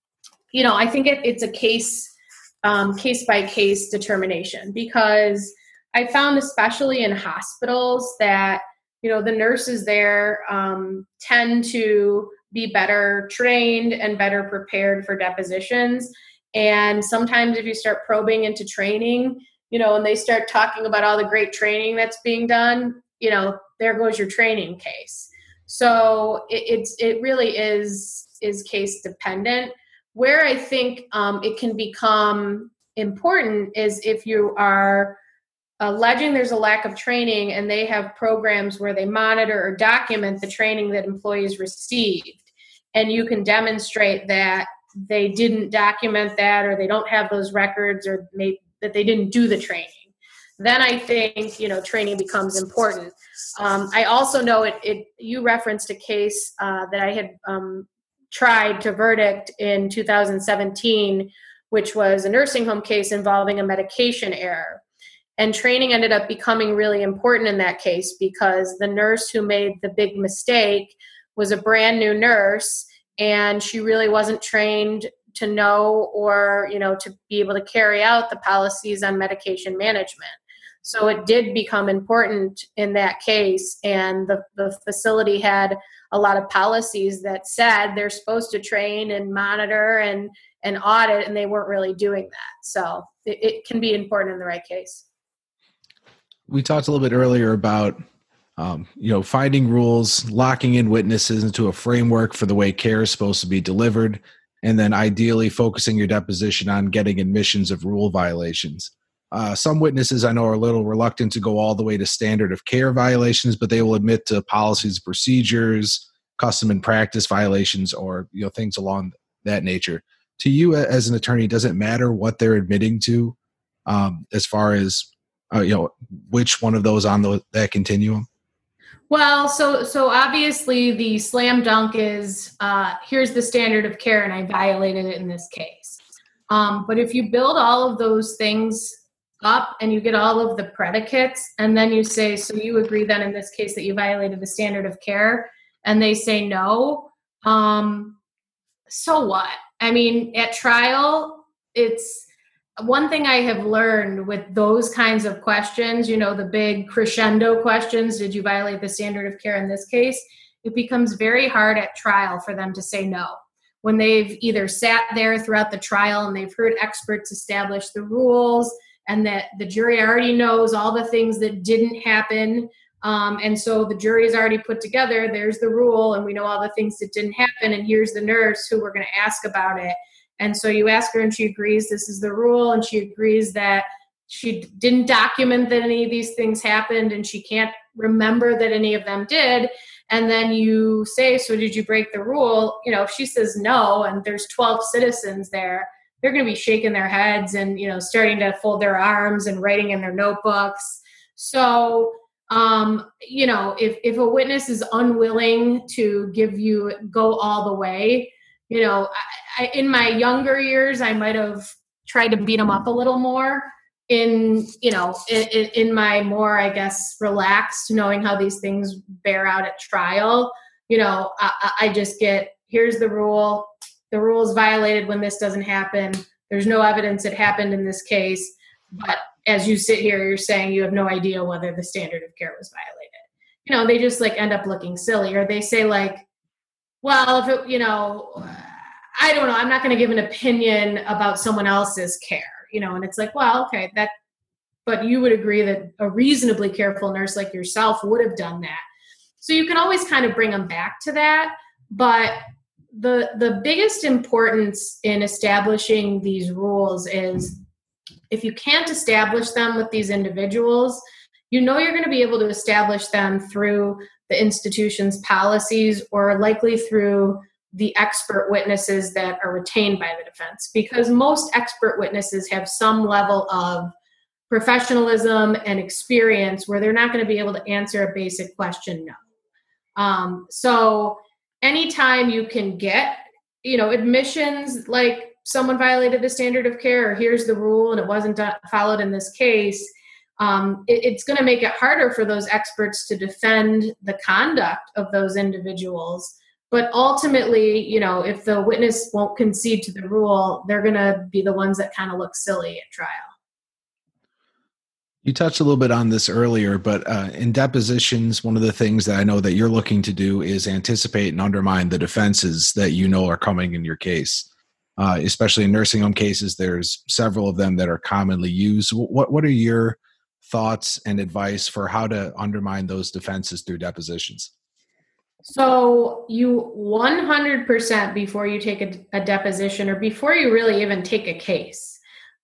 you know, I think it, it's a case um, case by case determination because I found, especially in hospitals, that you know the nurses there um, tend to be better trained and better prepared for depositions. And sometimes, if you start probing into training, you know, and they start talking about all the great training that's being done, you know, there goes your training case. So it, it's it really is is case dependent where I think um, it can become important is if you are alleging there's a lack of training and they have programs where they monitor or document the training that employees received. And you can demonstrate that they didn't document that or they don't have those records or maybe that they didn't do the training. Then i think you know training becomes important. Um, i also know it, it you referenced a case uh, that i had um, tried to verdict in 2017, which was a nursing home case involving a medication error. And training ended up becoming really important in that case because the nurse who made the big mistake was a brand new nurse and she really wasn't trained to know or you know to be able to carry out the policies on medication management So it did become important in that case, and the, the facility had a lot of policies that said they're supposed to train and monitor and, and audit, and they weren't really doing that. So it, it can be important in the right case. We talked a little bit earlier about um, you know finding rules, locking in witnesses into a framework for the way care is supposed to be delivered, and then ideally focusing your deposition on getting admissions of rule violations. Uh, some witnesses I know are a little reluctant to go all the way to standard of care violations, but they will admit to policies, procedures, custom and practice violations, or you know things along that nature. To you as an attorney, does it matter what they're admitting to, um, as far as uh, you know which one of those on the, that continuum? Well, so so obviously the slam dunk is uh, here's the standard of care, and I violated it in this case. Um, but if you build all of those things up and you get all of the predicates and then you say so you agree then in this case that you violated the standard of care? And they say no. Um so what? I mean at trial it's one thing i have learned with those kinds of questions you know the big crescendo questions did you violate the standard of care in this case? It becomes very hard at trial for them to say no. When they've either sat there throughout the trial and they've heard experts establish the rules and that the jury already knows all the things that didn't happen. Um, and so the jury is already put together. There's the rule, and we know all the things that didn't happen. And here's the nurse who we're going to ask about it. And so you ask her, and she agrees this is the rule, and she agrees that she didn't document that any of these things happened, and she can't remember that any of them did. And then you say, So did you break the rule? You know, if she says no, and there's 12 citizens there, they're going to be shaking their heads and you know starting to fold their arms and writing in their notebooks. So um, you know if if a witness is unwilling to give you go all the way you know I, I, in my younger years i might have tried to beat them up a little more in you know in, in my more i guess relaxed knowing how these things bear out at trial. You know I, I just get here's the rule the rule is violated when this doesn't happen. There's no evidence it happened in this case, but as you sit here, you're saying you have no idea whether the standard of care was violated. You know, they just like end up looking silly, or they say like, well, if it, you know, I don't know, I'm not going to give an opinion about someone else's care, you know, and it's like, well, okay, that, but you would agree that a reasonably careful nurse like yourself would have done that. So you can always kind of bring them back to that, but the the biggest importance in establishing these rules is if you can't establish them with these individuals you know you're going to be able to establish them through the institution's policies or likely through the expert witnesses that are retained by the defense. Because most expert witnesses have some level of professionalism and experience where they're not going to be able to answer a basic question no. Um, so anytime you can get you know admissions like someone violated the standard of care or here's the rule and it wasn't done, followed in this case um, it, it's going to make it harder for those experts to defend the conduct of those individuals. But ultimately you know if the witness won't concede to the rule they're going to be the ones that kind of look silly at trial you touched a little bit on this earlier, but uh, in depositions, one of the things that I know that you're looking to do is anticipate and undermine the defenses that you know are coming in your case. Uh, especially in nursing home cases, there's several of them that are commonly used. What What are your thoughts and advice for how to undermine those defenses through depositions? So you 100% before you take a, a deposition, or before you really even take a case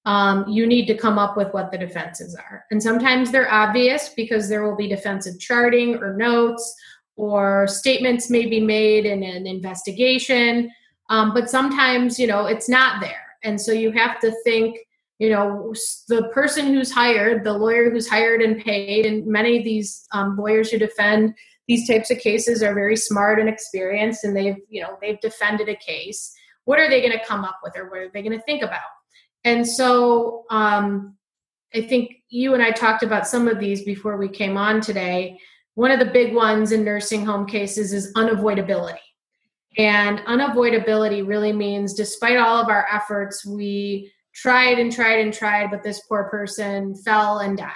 um, you need to come up with what the defenses are. And sometimes they're obvious because there will be defensive charting or notes or statements may be made in an investigation. Um, but sometimes, you know, it's not there. And so you have to think, you know, the person who's hired, the lawyer who's hired and paid, and many of these um, lawyers who defend these types of cases are very smart and experienced and they've, you know, they've defended a case. What are they going to come up with or what are they going to think about? And so um, I think you and I talked about some of these before we came on today. One of the big ones in nursing home cases is unavoidability. And unavoidability really means, despite all of our efforts, we tried and tried and tried, but this poor person fell and died.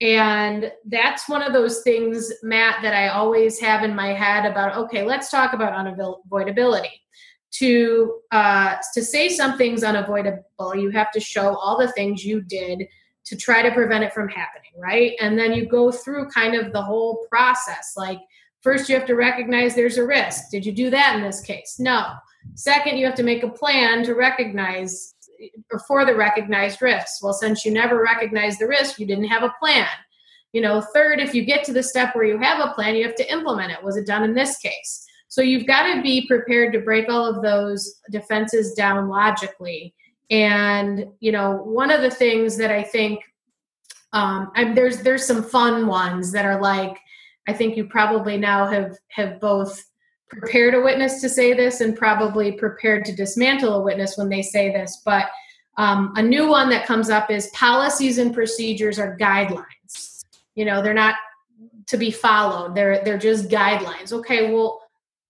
And that's one of those things, Matt, that I always have in my head about okay, let's talk about unavoidability. To uh, to say something's unavoidable, you have to show all the things you did to try to prevent it from happening, right? And then you go through kind of the whole process. Like, first, you have to recognize there's a risk. Did you do that in this case? No. Second, you have to make a plan to recognize or for the recognized risks. Well, since you never recognized the risk, you didn't have a plan. You know, third, if you get to the step where you have a plan, you have to implement it. Was it done in this case? So you've got to be prepared to break all of those defenses down logically. And you know, one of the things that I think um, I'm, there's there's some fun ones that are like I think you probably now have have both prepared a witness to say this and probably prepared to dismantle a witness when they say this. But um, a new one that comes up is policies and procedures are guidelines. You know, they're not to be followed. They're they're just guidelines. Okay, well,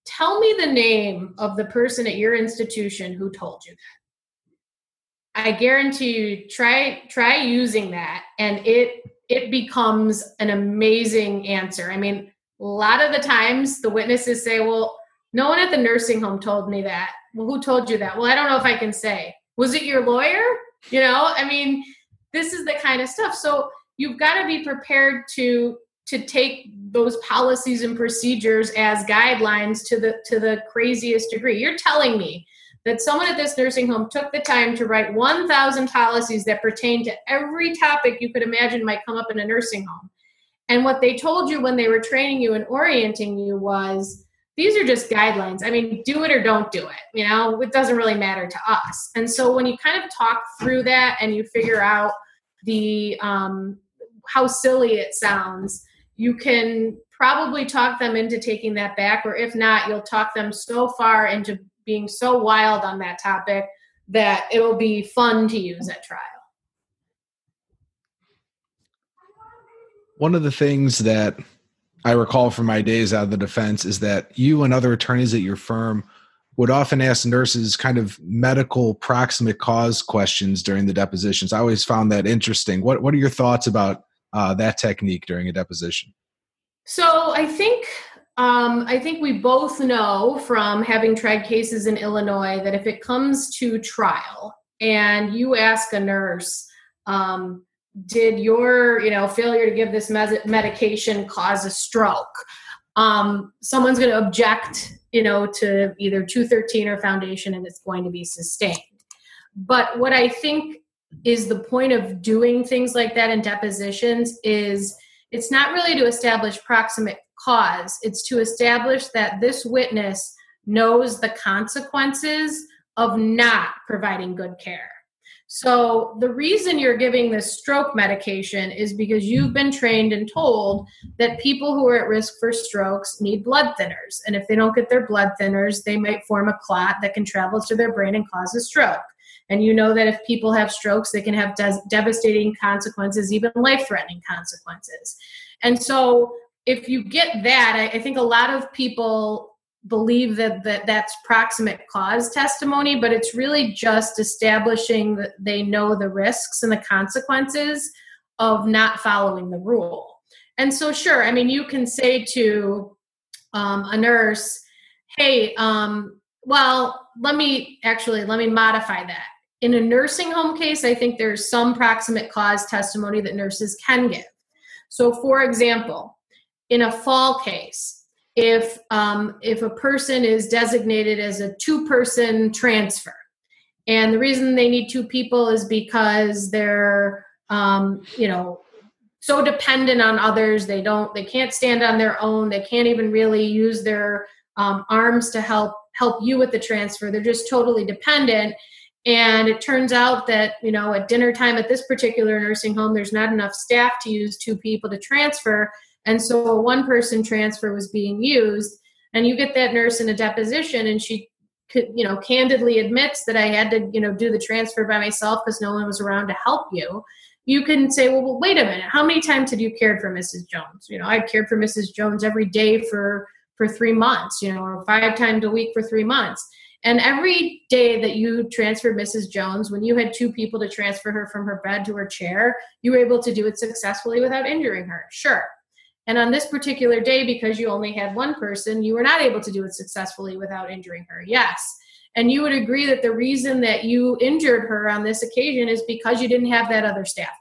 tell me the name of the person at your institution who told you that. I guarantee you, try try using that, and it it becomes an amazing answer. I mean, a lot of the times the witnesses say, well, no one at the nursing home told me that. Well, who told you that? Well, I don't know if I can say. Was it your lawyer? You know, I mean, this is the kind of stuff. So you've got to be prepared to to take those policies and procedures as guidelines to the to the craziest degree. You're telling me that someone at this nursing home took the time to write 1000 policies that pertain to every topic you could imagine might come up in a nursing home and what they told you when they were training you and orienting you was these are just guidelines. I mean, do it or don't do it. You know, it doesn't really matter to us. And so when you kind of talk through that and you figure out the um, how silly it sounds, you can probably talk them into taking that back, or if not, you'll talk them so far into being so wild on that topic that it'll be fun to use at trial. One of the things that I recall from my days out of the defense is that you and other attorneys at your firm would often ask nurses kind of medical proximate cause questions during the depositions. I always found that interesting. What What are your thoughts about uh, that technique during a deposition? So I think um, I think we both know from having tried cases in Illinois that if it comes to trial and you ask a nurse, um, did your you know failure to give this medication cause a stroke um, someone's going to object you know to either 213 or foundation and it's going to be sustained but what i think is the point of doing things like that in depositions is it's not really to establish proximate cause it's to establish that this witness knows the consequences of not providing good care so, the reason you're giving this stroke medication is because you've been trained and told that people who are at risk for strokes need blood thinners. And if they don't get their blood thinners, they might form a clot that can travel to their brain and cause a stroke. And you know that if people have strokes, they can have des- devastating consequences, even life threatening consequences. And so, if you get that, I, I think a lot of people believe that, that that's proximate cause testimony, but it's really just establishing that they know the risks and the consequences of not following the rule. And so, sure, I mean, you can say to um, a nurse, hey, um, well, let me actually, let me modify that. In a nursing home case, I think there's some proximate cause testimony that nurses can give. So, for example, in a fall case, if um, if a person is designated as a two person transfer and the reason they need two people is because they're um, you know so dependent on others they don't they can't stand on their own they can't even really use their um, arms to help help you with the transfer they're just totally dependent and it turns out that you know at dinner time at this particular nursing home there's not enough staff to use two people to transfer and so a one person transfer was being used. And you get that nurse in a deposition and she you know, candidly admits that I had to, you know, do the transfer by myself because no one was around to help you. You can say, well, well, wait a minute, how many times had you cared for Mrs. Jones? You know, I've cared for Mrs. Jones every day for for three months, you know, or five times a week for three months. And every day that you transferred Mrs. Jones, when you had two people to transfer her from her bed to her chair, you were able to do it successfully without injuring her. Sure. And on this particular day, because you only had one person, you were not able to do it successfully without injuring her. Yes. And you would agree that the reason that you injured her on this occasion is because you didn't have that other staff.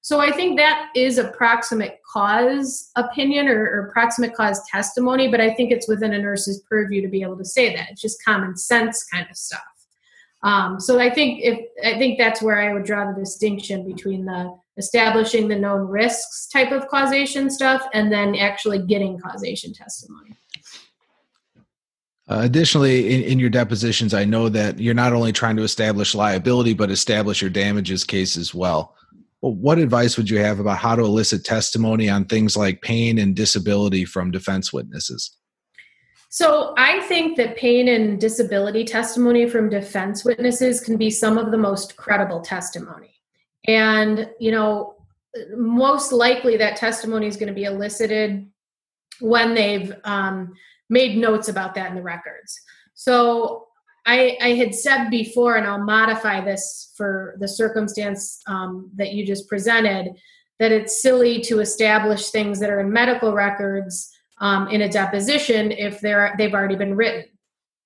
So I think that is a proximate cause opinion or, or proximate cause testimony, but I think it's within a nurse's purview to be able to say that. It's just common sense kind of stuff. Um, so I think if I think that's where I would draw the distinction between the establishing the known risks type of causation stuff and then actually getting causation testimony. Uh, additionally, in, in, your depositions, I know that you're not only trying to establish liability, but establish your damages case as well. Well. What advice would you have about how to elicit testimony on things like pain and disability from defense witnesses? So, I think that pain and disability testimony from defense witnesses can be some of the most credible testimony. And, you know, most likely that testimony is going to be elicited when they've um, made notes about that in the records. So I, I, had said before, and I'll modify this for the circumstance um, that you just presented, that it's silly to establish things that are in medical records um, in a deposition if they're they've already been written.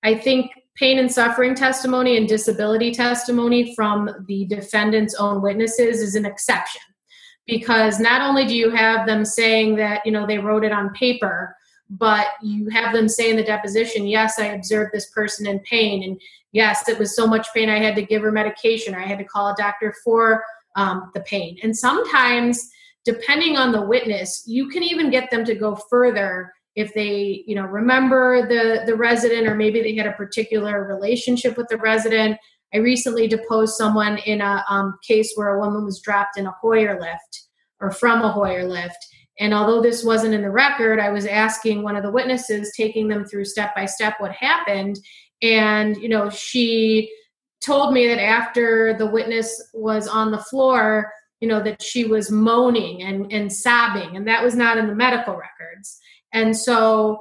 I think pain and suffering testimony and disability testimony from the defendant's own witnesses is an exception because not only do you have them saying that you know they wrote it on paper but you have them say in the deposition yes i observed this person in pain and yes it was so much pain i had to give her medication or i had to call a doctor for um, the pain. And sometimes depending on the witness you can even get them to go further if they you know remember the the resident or maybe they had a particular relationship with the resident. I recently deposed someone in a um, case where a woman was dropped in a hoyer lift or from a hoyer lift and although this wasn't in the record i was asking one of the witnesses taking them through step by step what happened and you know she told me that after the witness was on the floor you know that she was moaning and, and sobbing and that was not in the medical records and so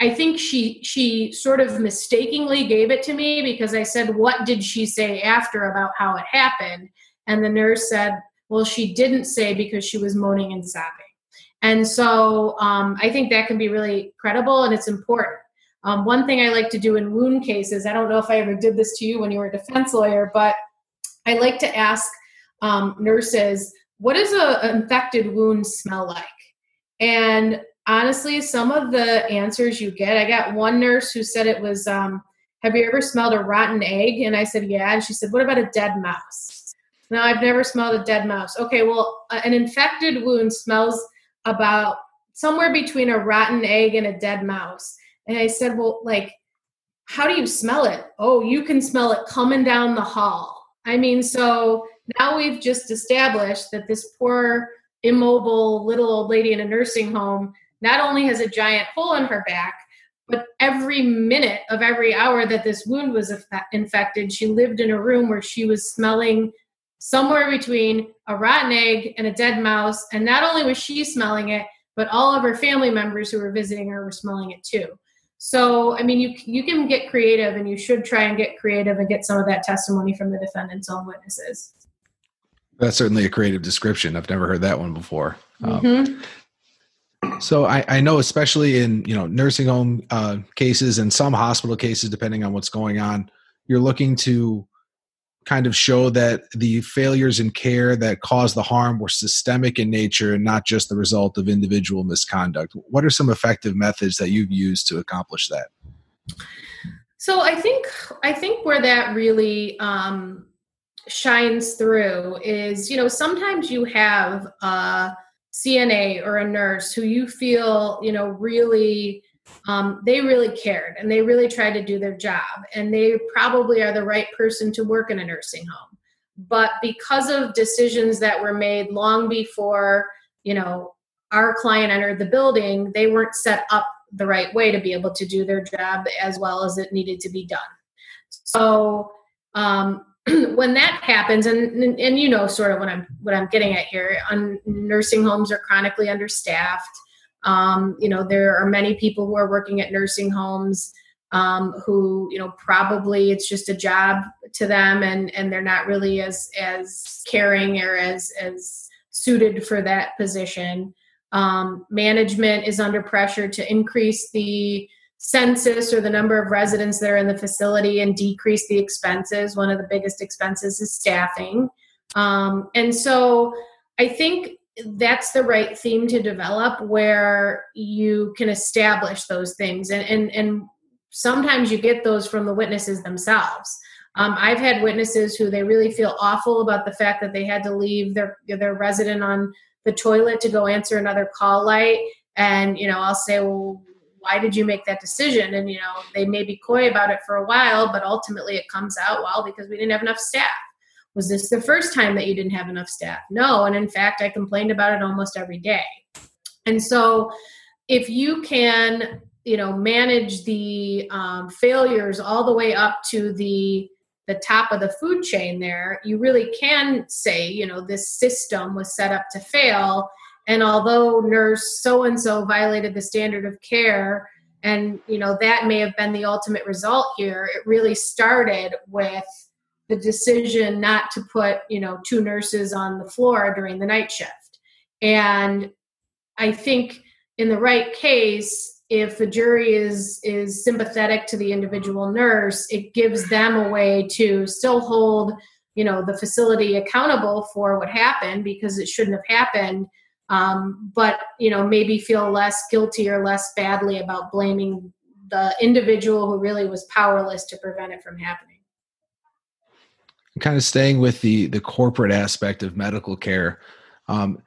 I think she she sort of mistakenly gave it to me because I said, "What did she say after about how it happened?" And the nurse said, "Well, she didn't say because she was moaning and sobbing." And so um, I think that can be really credible and it's important. Um, one thing I like to do in wound cases, I don't know if I ever did this to you when you were a defense lawyer, but I like to ask um, nurses, "What does an infected wound smell like?" And honestly, some of the answers you get, I got one nurse who said it was, um, have you ever smelled a rotten egg? And I said, yeah. And she said, what about a dead mouse? No, I've never smelled a dead mouse. Okay, well, an infected wound smells about somewhere between a rotten egg and a dead mouse. And I said, well, like, how do you smell it? Oh, you can smell it coming down the hall. I mean, so now we've just established that this poor, immobile little old lady in a nursing home not only has a giant hole in her back, but every minute of every hour that this wound was infected, she lived in a room where she was smelling somewhere between a rotten egg and a dead mouse. And not only was she smelling it, but all of her family members who were visiting her were smelling it too. So, I mean, you you can get creative, and you should try and get creative and get some of that testimony from the defendant's own witnesses. That's certainly a creative description. I've never heard that one before. Um, mm-hmm. Um, so I, I, know, especially in you know nursing home uh, cases and some hospital cases, depending on what's going on, you're looking to kind of show that the failures in care that caused the harm were systemic in nature and not just the result of individual misconduct. What are some effective methods that you've used to accomplish that? So I think I think where that really um, shines through is you know sometimes you have. a CNA or a nurse who you feel, you know, really um, they really cared and they really tried to do their job and they probably are the right person to work in a nursing home. But because of decisions that were made long before, you know, our client entered the building, they weren't set up the right way to be able to do their job as well as it needed to be done. So um, when that happens and, and, and you know sort of what i'm what i'm getting at here on nursing homes are chronically understaffed um, you know there are many people who are working at nursing homes um, who you know probably it's just a job to them and and they're not really as as caring or as as suited for that position. Um, management is under pressure to increase the census or the number of residents that are in the facility and decrease the expenses. One of the biggest expenses is staffing. Um, and so i think that's the right theme to develop where you can establish those things and and, and sometimes you get those from the witnesses themselves. Um, I've had witnesses who they really feel awful about the fact that they had to leave their their resident on the toilet to go answer another call light, and you know I'll say, well, why did you make that decision? And you know they may be coy about it for a while, but ultimately it comes out well because we didn't have enough staff. Was this the first time that you didn't have enough staff? No, and in fact I complained about it almost every day. And so if you can you know manage the um, failures all the way up to the the top of the food chain there you really can say you know this system was set up to fail and although nurse so and so violated the standard of care and you know that may have been the ultimate result here it really started with the decision not to put you know two nurses on the floor during the night shift. And i think in the right case if the jury is is sympathetic to the individual nurse it gives them a way to still hold you know the facility accountable for what happened because it shouldn't have happened um, but you know maybe feel less guilty or less badly about blaming the individual who really was powerless to prevent it from happening kind of staying with the the corporate aspect of medical care um,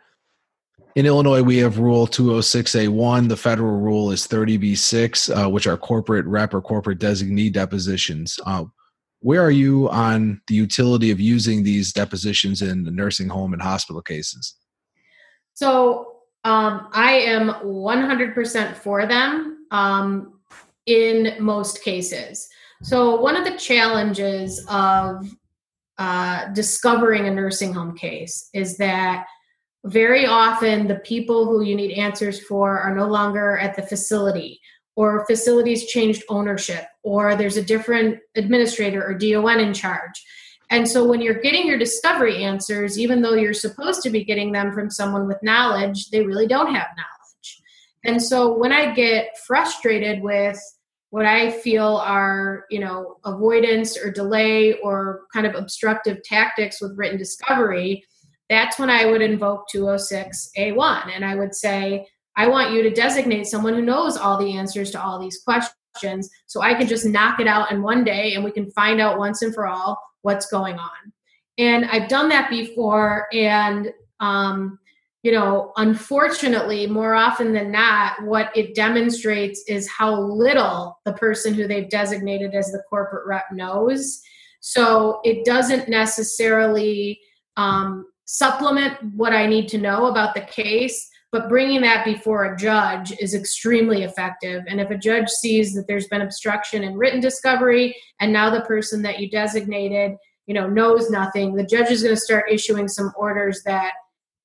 in Illinois, we have Rule 206A1. The federal rule is 30B6, uh, which are corporate rep or corporate designee depositions. Uh, where are you on the utility of using these depositions in the nursing home and hospital cases? So um, I am 100% for them um, in most cases. So, one of the challenges of uh, discovering a nursing home case is that very often the people who you need answers for are no longer at the facility or facilities changed ownership or there's a different administrator or DON in charge. And so when you're getting your discovery answers, even though you're supposed to be getting them from someone with knowledge, they really don't have knowledge. And so when I get frustrated with what I feel are, you know, avoidance or delay or kind of obstructive tactics with written discovery, that's when I would invoke 206A1 and I would say, I want you to designate someone who knows all the answers to all these questions so I can just knock it out in one day and we can find out once and for all what's going on. And I've done that before and um, you know, unfortunately, more often than not, what it demonstrates is how little the person who they've designated as the corporate rep knows. So it doesn't necessarily um, supplement what I need to know about the case, but bringing that before a judge is extremely effective. And if a judge sees that there's been obstruction in written discovery and now the person that you designated, you know, knows nothing, the judge is going to start issuing some orders that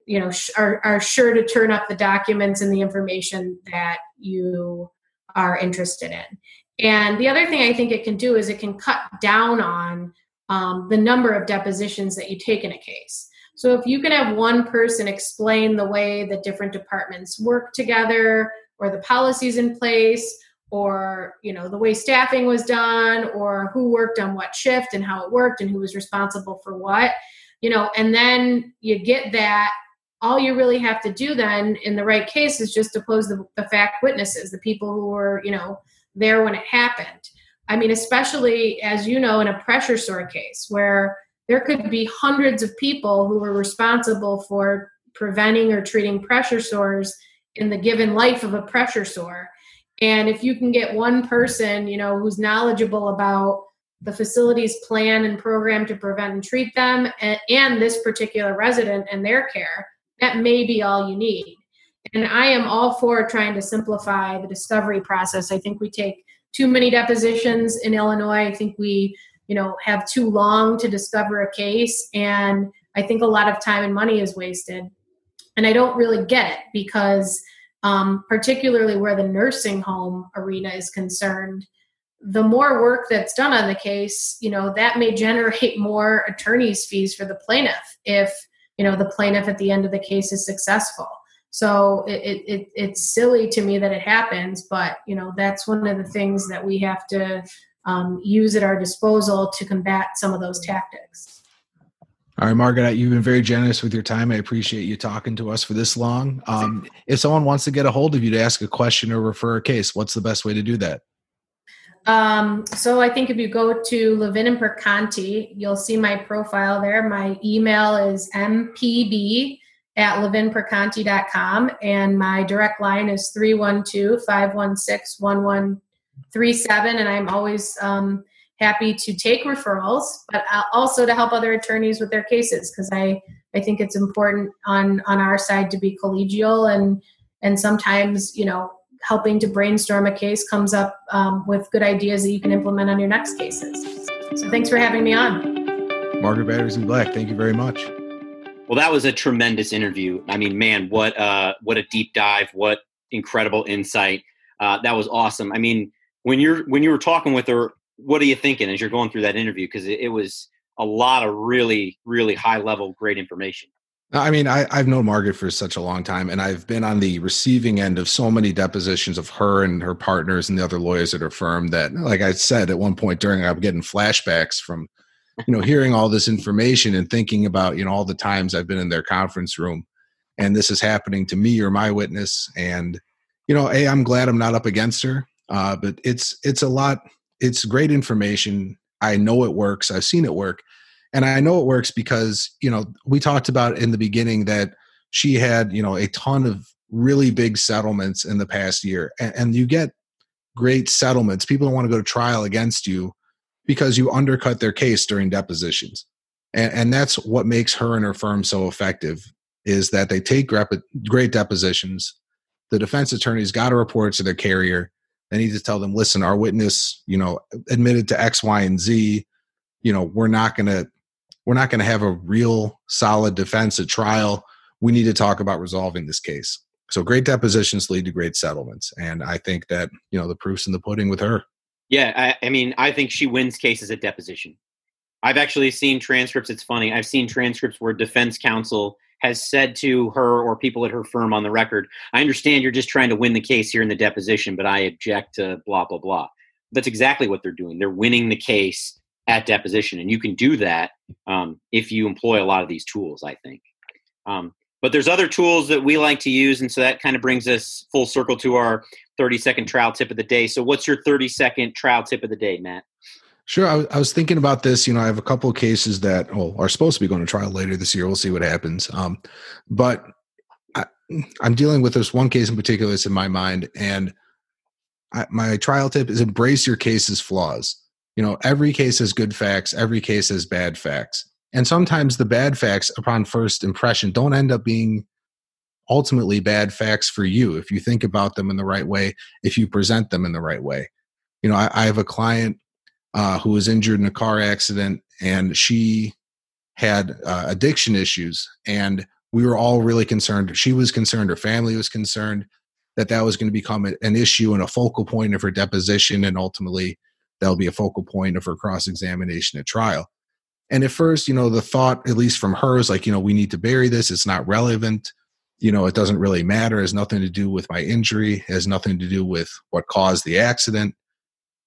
you know are, are sure to turn up the documents and the information that you are interested in. And the other thing i think it can do is it can cut down on um, the number of depositions that you take in a case. So if you can have one person explain the way that different departments work together or the policies in place or you know the way staffing was done or who worked on what shift and how it worked and who was responsible for what you know and then you get that all you really have to do then in the right case is just depose the, the fact witnesses the people who were you know there when it happened. I mean especially as you know in a pressure sore case where there could be hundreds of people who were responsible for preventing or treating pressure sores in the given life of a pressure sore. And if you can get one person you know who's knowledgeable about the facility's plan and program to prevent and treat them and, and this particular resident and their care that may be all you need. And i am all for trying to simplify the discovery process. I think we take too many depositions in illinois. I think we you know have too long to discover a case. And i think a lot of time and money is wasted. And i don't really get it because um, particularly where the nursing home arena is concerned the more work that's done on the case, you know, that may generate more attorney's fees for the plaintiff if, you know, the plaintiff at the end of the case is successful. So it, it, it's silly to me that it happens, but, you know, that's one of the things that we have to um, use at our disposal to combat some of those tactics. All right, Margaret, you've been very generous with your time. I appreciate you talking to us for this long. Um, if someone wants to get a hold of you to ask a question or refer a case, what's the best way to do that? Um, so I think if you go to Levin and Perconti, you'll see my profile there. My email is mpb at levinperconti.com and my direct line is 312-516-1137 and I'm always um, happy to take referrals, but also to help other attorneys with their cases because I, I think it's important on, on our side to be collegial and and sometimes you know helping to brainstorm a case comes up um, with good ideas that you can implement on your next cases. So thanks for having me on. Margaret Batters Batterson Black, thank you very much. Well, that was a tremendous interview. I mean, man, what uh, what a deep dive! What incredible insight! Uh, that was awesome. I mean, when you're when you were talking with her, what are you thinking as you're going through that interview? Because it, it was a lot of really, really high level, great information. I mean, I, have known Margaret for such a long time, and I've been on the receiving end of so many depositions of her and her partners and the other lawyers at her firm that, like I said at one point during, I'm getting flashbacks from, you know, hearing all this information and thinking about, you know, all the times I've been in their conference room, and this is happening to me or my witness. And, you know, a I'm glad I'm not up against her, uh, but it's it's a lot. It's great information. I know it works. I've seen it work and i know it works because you know we talked about in the beginning that she had you know a ton of really big settlements in the past year and, and you get great settlements. People don't want to go to trial against you because you undercut their case during depositions. And, and that's what makes her and her firm so effective is that they take great depositions. The defense attorney's got to report to their carrier. They need to tell them listen our witness you know admitted to x y and z. You know we're not going to we're not going to have a real solid defense at trial. We need to talk about resolving this case. So great depositions lead to great settlements. And I think that, you know, the proof's in the pudding with her. Yeah. I, I mean, I think she wins cases at deposition. I've actually seen transcripts. It's funny. I've seen transcripts where defense counsel has said to her or people at her firm on the record, I understand you're just trying to win the case here in the deposition, but I object to blah, blah, blah. That's exactly what they're doing. They're winning the case at deposition. And you can do that um, if you employ a lot of these tools, I think. Um, but there's other tools that we like to use. And so that kind of brings us full circle to our 30 second trial tip of the day. So, what's your 30 second trial tip of the day, Matt? Sure. I, I was thinking about this. You know, I have a couple of cases that well, are supposed to be going to trial later this year. We'll see what happens. Um, but I, am dealing with this one case in particular that's in my mind. And I, my trial tip is embrace your case's flaws you know every case has good facts every case has bad facts. And sometimes the bad facts upon first impression don't end up being ultimately bad facts for you if you think about them in the right way if you present them in the right way. You know i, I have a client uh, who was injured in a car accident and she had uh, addiction issues and we were all really concerned. She was concerned her family was concerned that that was going to become an issue and a focal point of her deposition and ultimately that'll be a focal point of her cross examination at trial. And at first, you know, the thought, at least from her, is like, you know, we need to bury this. It's not relevant. You know, it doesn't really matter. It has nothing to do with my injury. It has nothing to do with what caused the accident.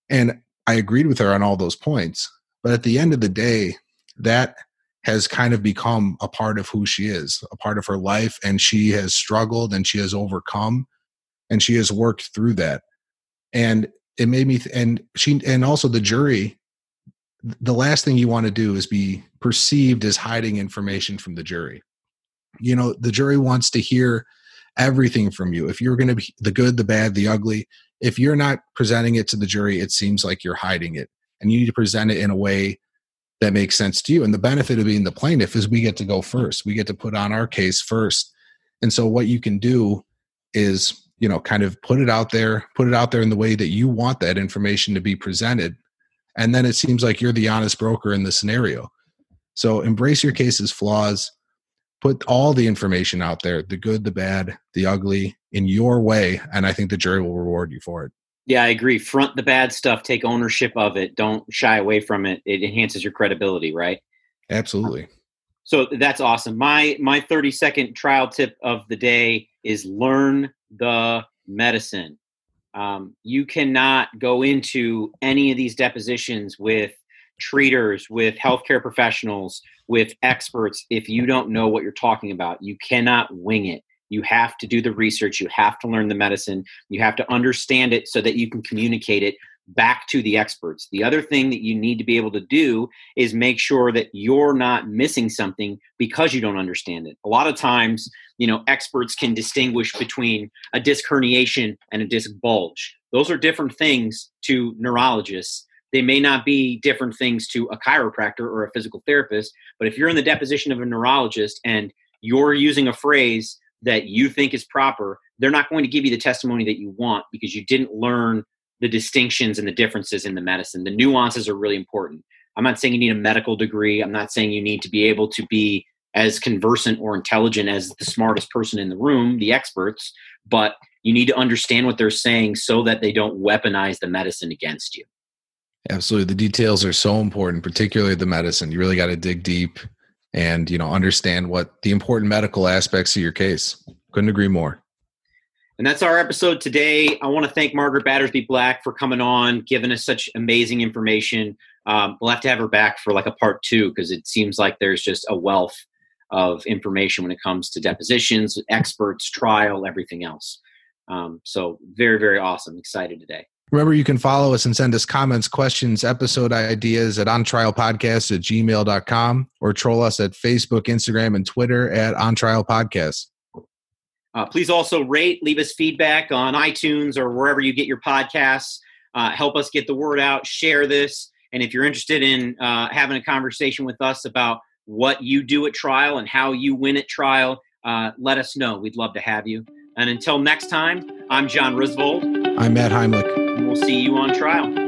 And I agreed with her on all those points. But at the end of the day, that has kind of become a part of who she is, a part of her life. And she has struggled and she has overcome and she has worked through that. And it made me th- and she and also the jury the last thing you want to do is be perceived as hiding information from the jury. You know the jury wants to hear everything from you. If you're going to be the good the bad the ugly if you're not presenting it to the jury it seems like you're hiding it and you need to present it in a way that makes sense to you and the benefit of being the plaintiff is we get to go first. We get to put on our case first. And so what you can do is you know kind of put it out there put it out there in the way that you want that information to be presented and then it seems like you're the honest broker in the scenario so embrace your case's flaws put all the information out there the good the bad the ugly in your way and i think the jury will reward you for it Yeah, I agree. Front the bad stuff, take ownership of it. Don't shy away from it. It enhances your credibility, right? Absolutely. So that's awesome. My my 30 second trial tip of the day is learn the medicine. Um, you cannot go into any of these depositions with treaters, with healthcare professionals, with experts if you don't know what you're talking about. You cannot wing it. You have to do the research. You have to learn the medicine. You have to understand it so that you can communicate it back to the experts. The other thing that you need to be able to do is make sure that you're not missing something because you don't understand it. A lot of times, you know, experts can distinguish between a disc herniation and a disc bulge. Those are different things to neurologists. They may not be different things to a chiropractor or a physical therapist, but if you're in the deposition of a neurologist and you're using a phrase that you think is proper, they're not going to give you the testimony that you want because you didn't learn the distinctions and the differences in the medicine. The nuances are really important. I'm not saying you need a medical degree. I'm not saying you need to be able to be as conversant or intelligent as the smartest person in the room, the experts, but you need to understand what they're saying so that they don't weaponize the medicine against you. Absolutely. The details are so important, particularly the medicine. You really got to dig deep and, you know, understand what the important medical aspects of your case. Couldn't agree more. And that's our episode today. I want to thank Margaret Battersby Black for coming on, giving us such amazing information. Um, we'll have to have her back for like a part two because it seems like there's just a wealth of information when it comes to depositions, experts, trial, everything else. Um, so very, very awesome. Excited today. Remember, you can follow us and send us comments, questions, episode ideas at ontrialpodcast at gmail.com or troll us at Facebook, Instagram, and Twitter at ontrialpodcast. Uh, please also rate, leave us feedback on iTunes or wherever you get your podcasts. Uh, help us get the word out, share this. And if you're interested in uh, having a conversation with us about what you do at trial and how you win at trial, uh, let us know. We'd love to have you. And until next time, I'm John Risvold. I'm Matt Heimlich. And we'll see you on trial.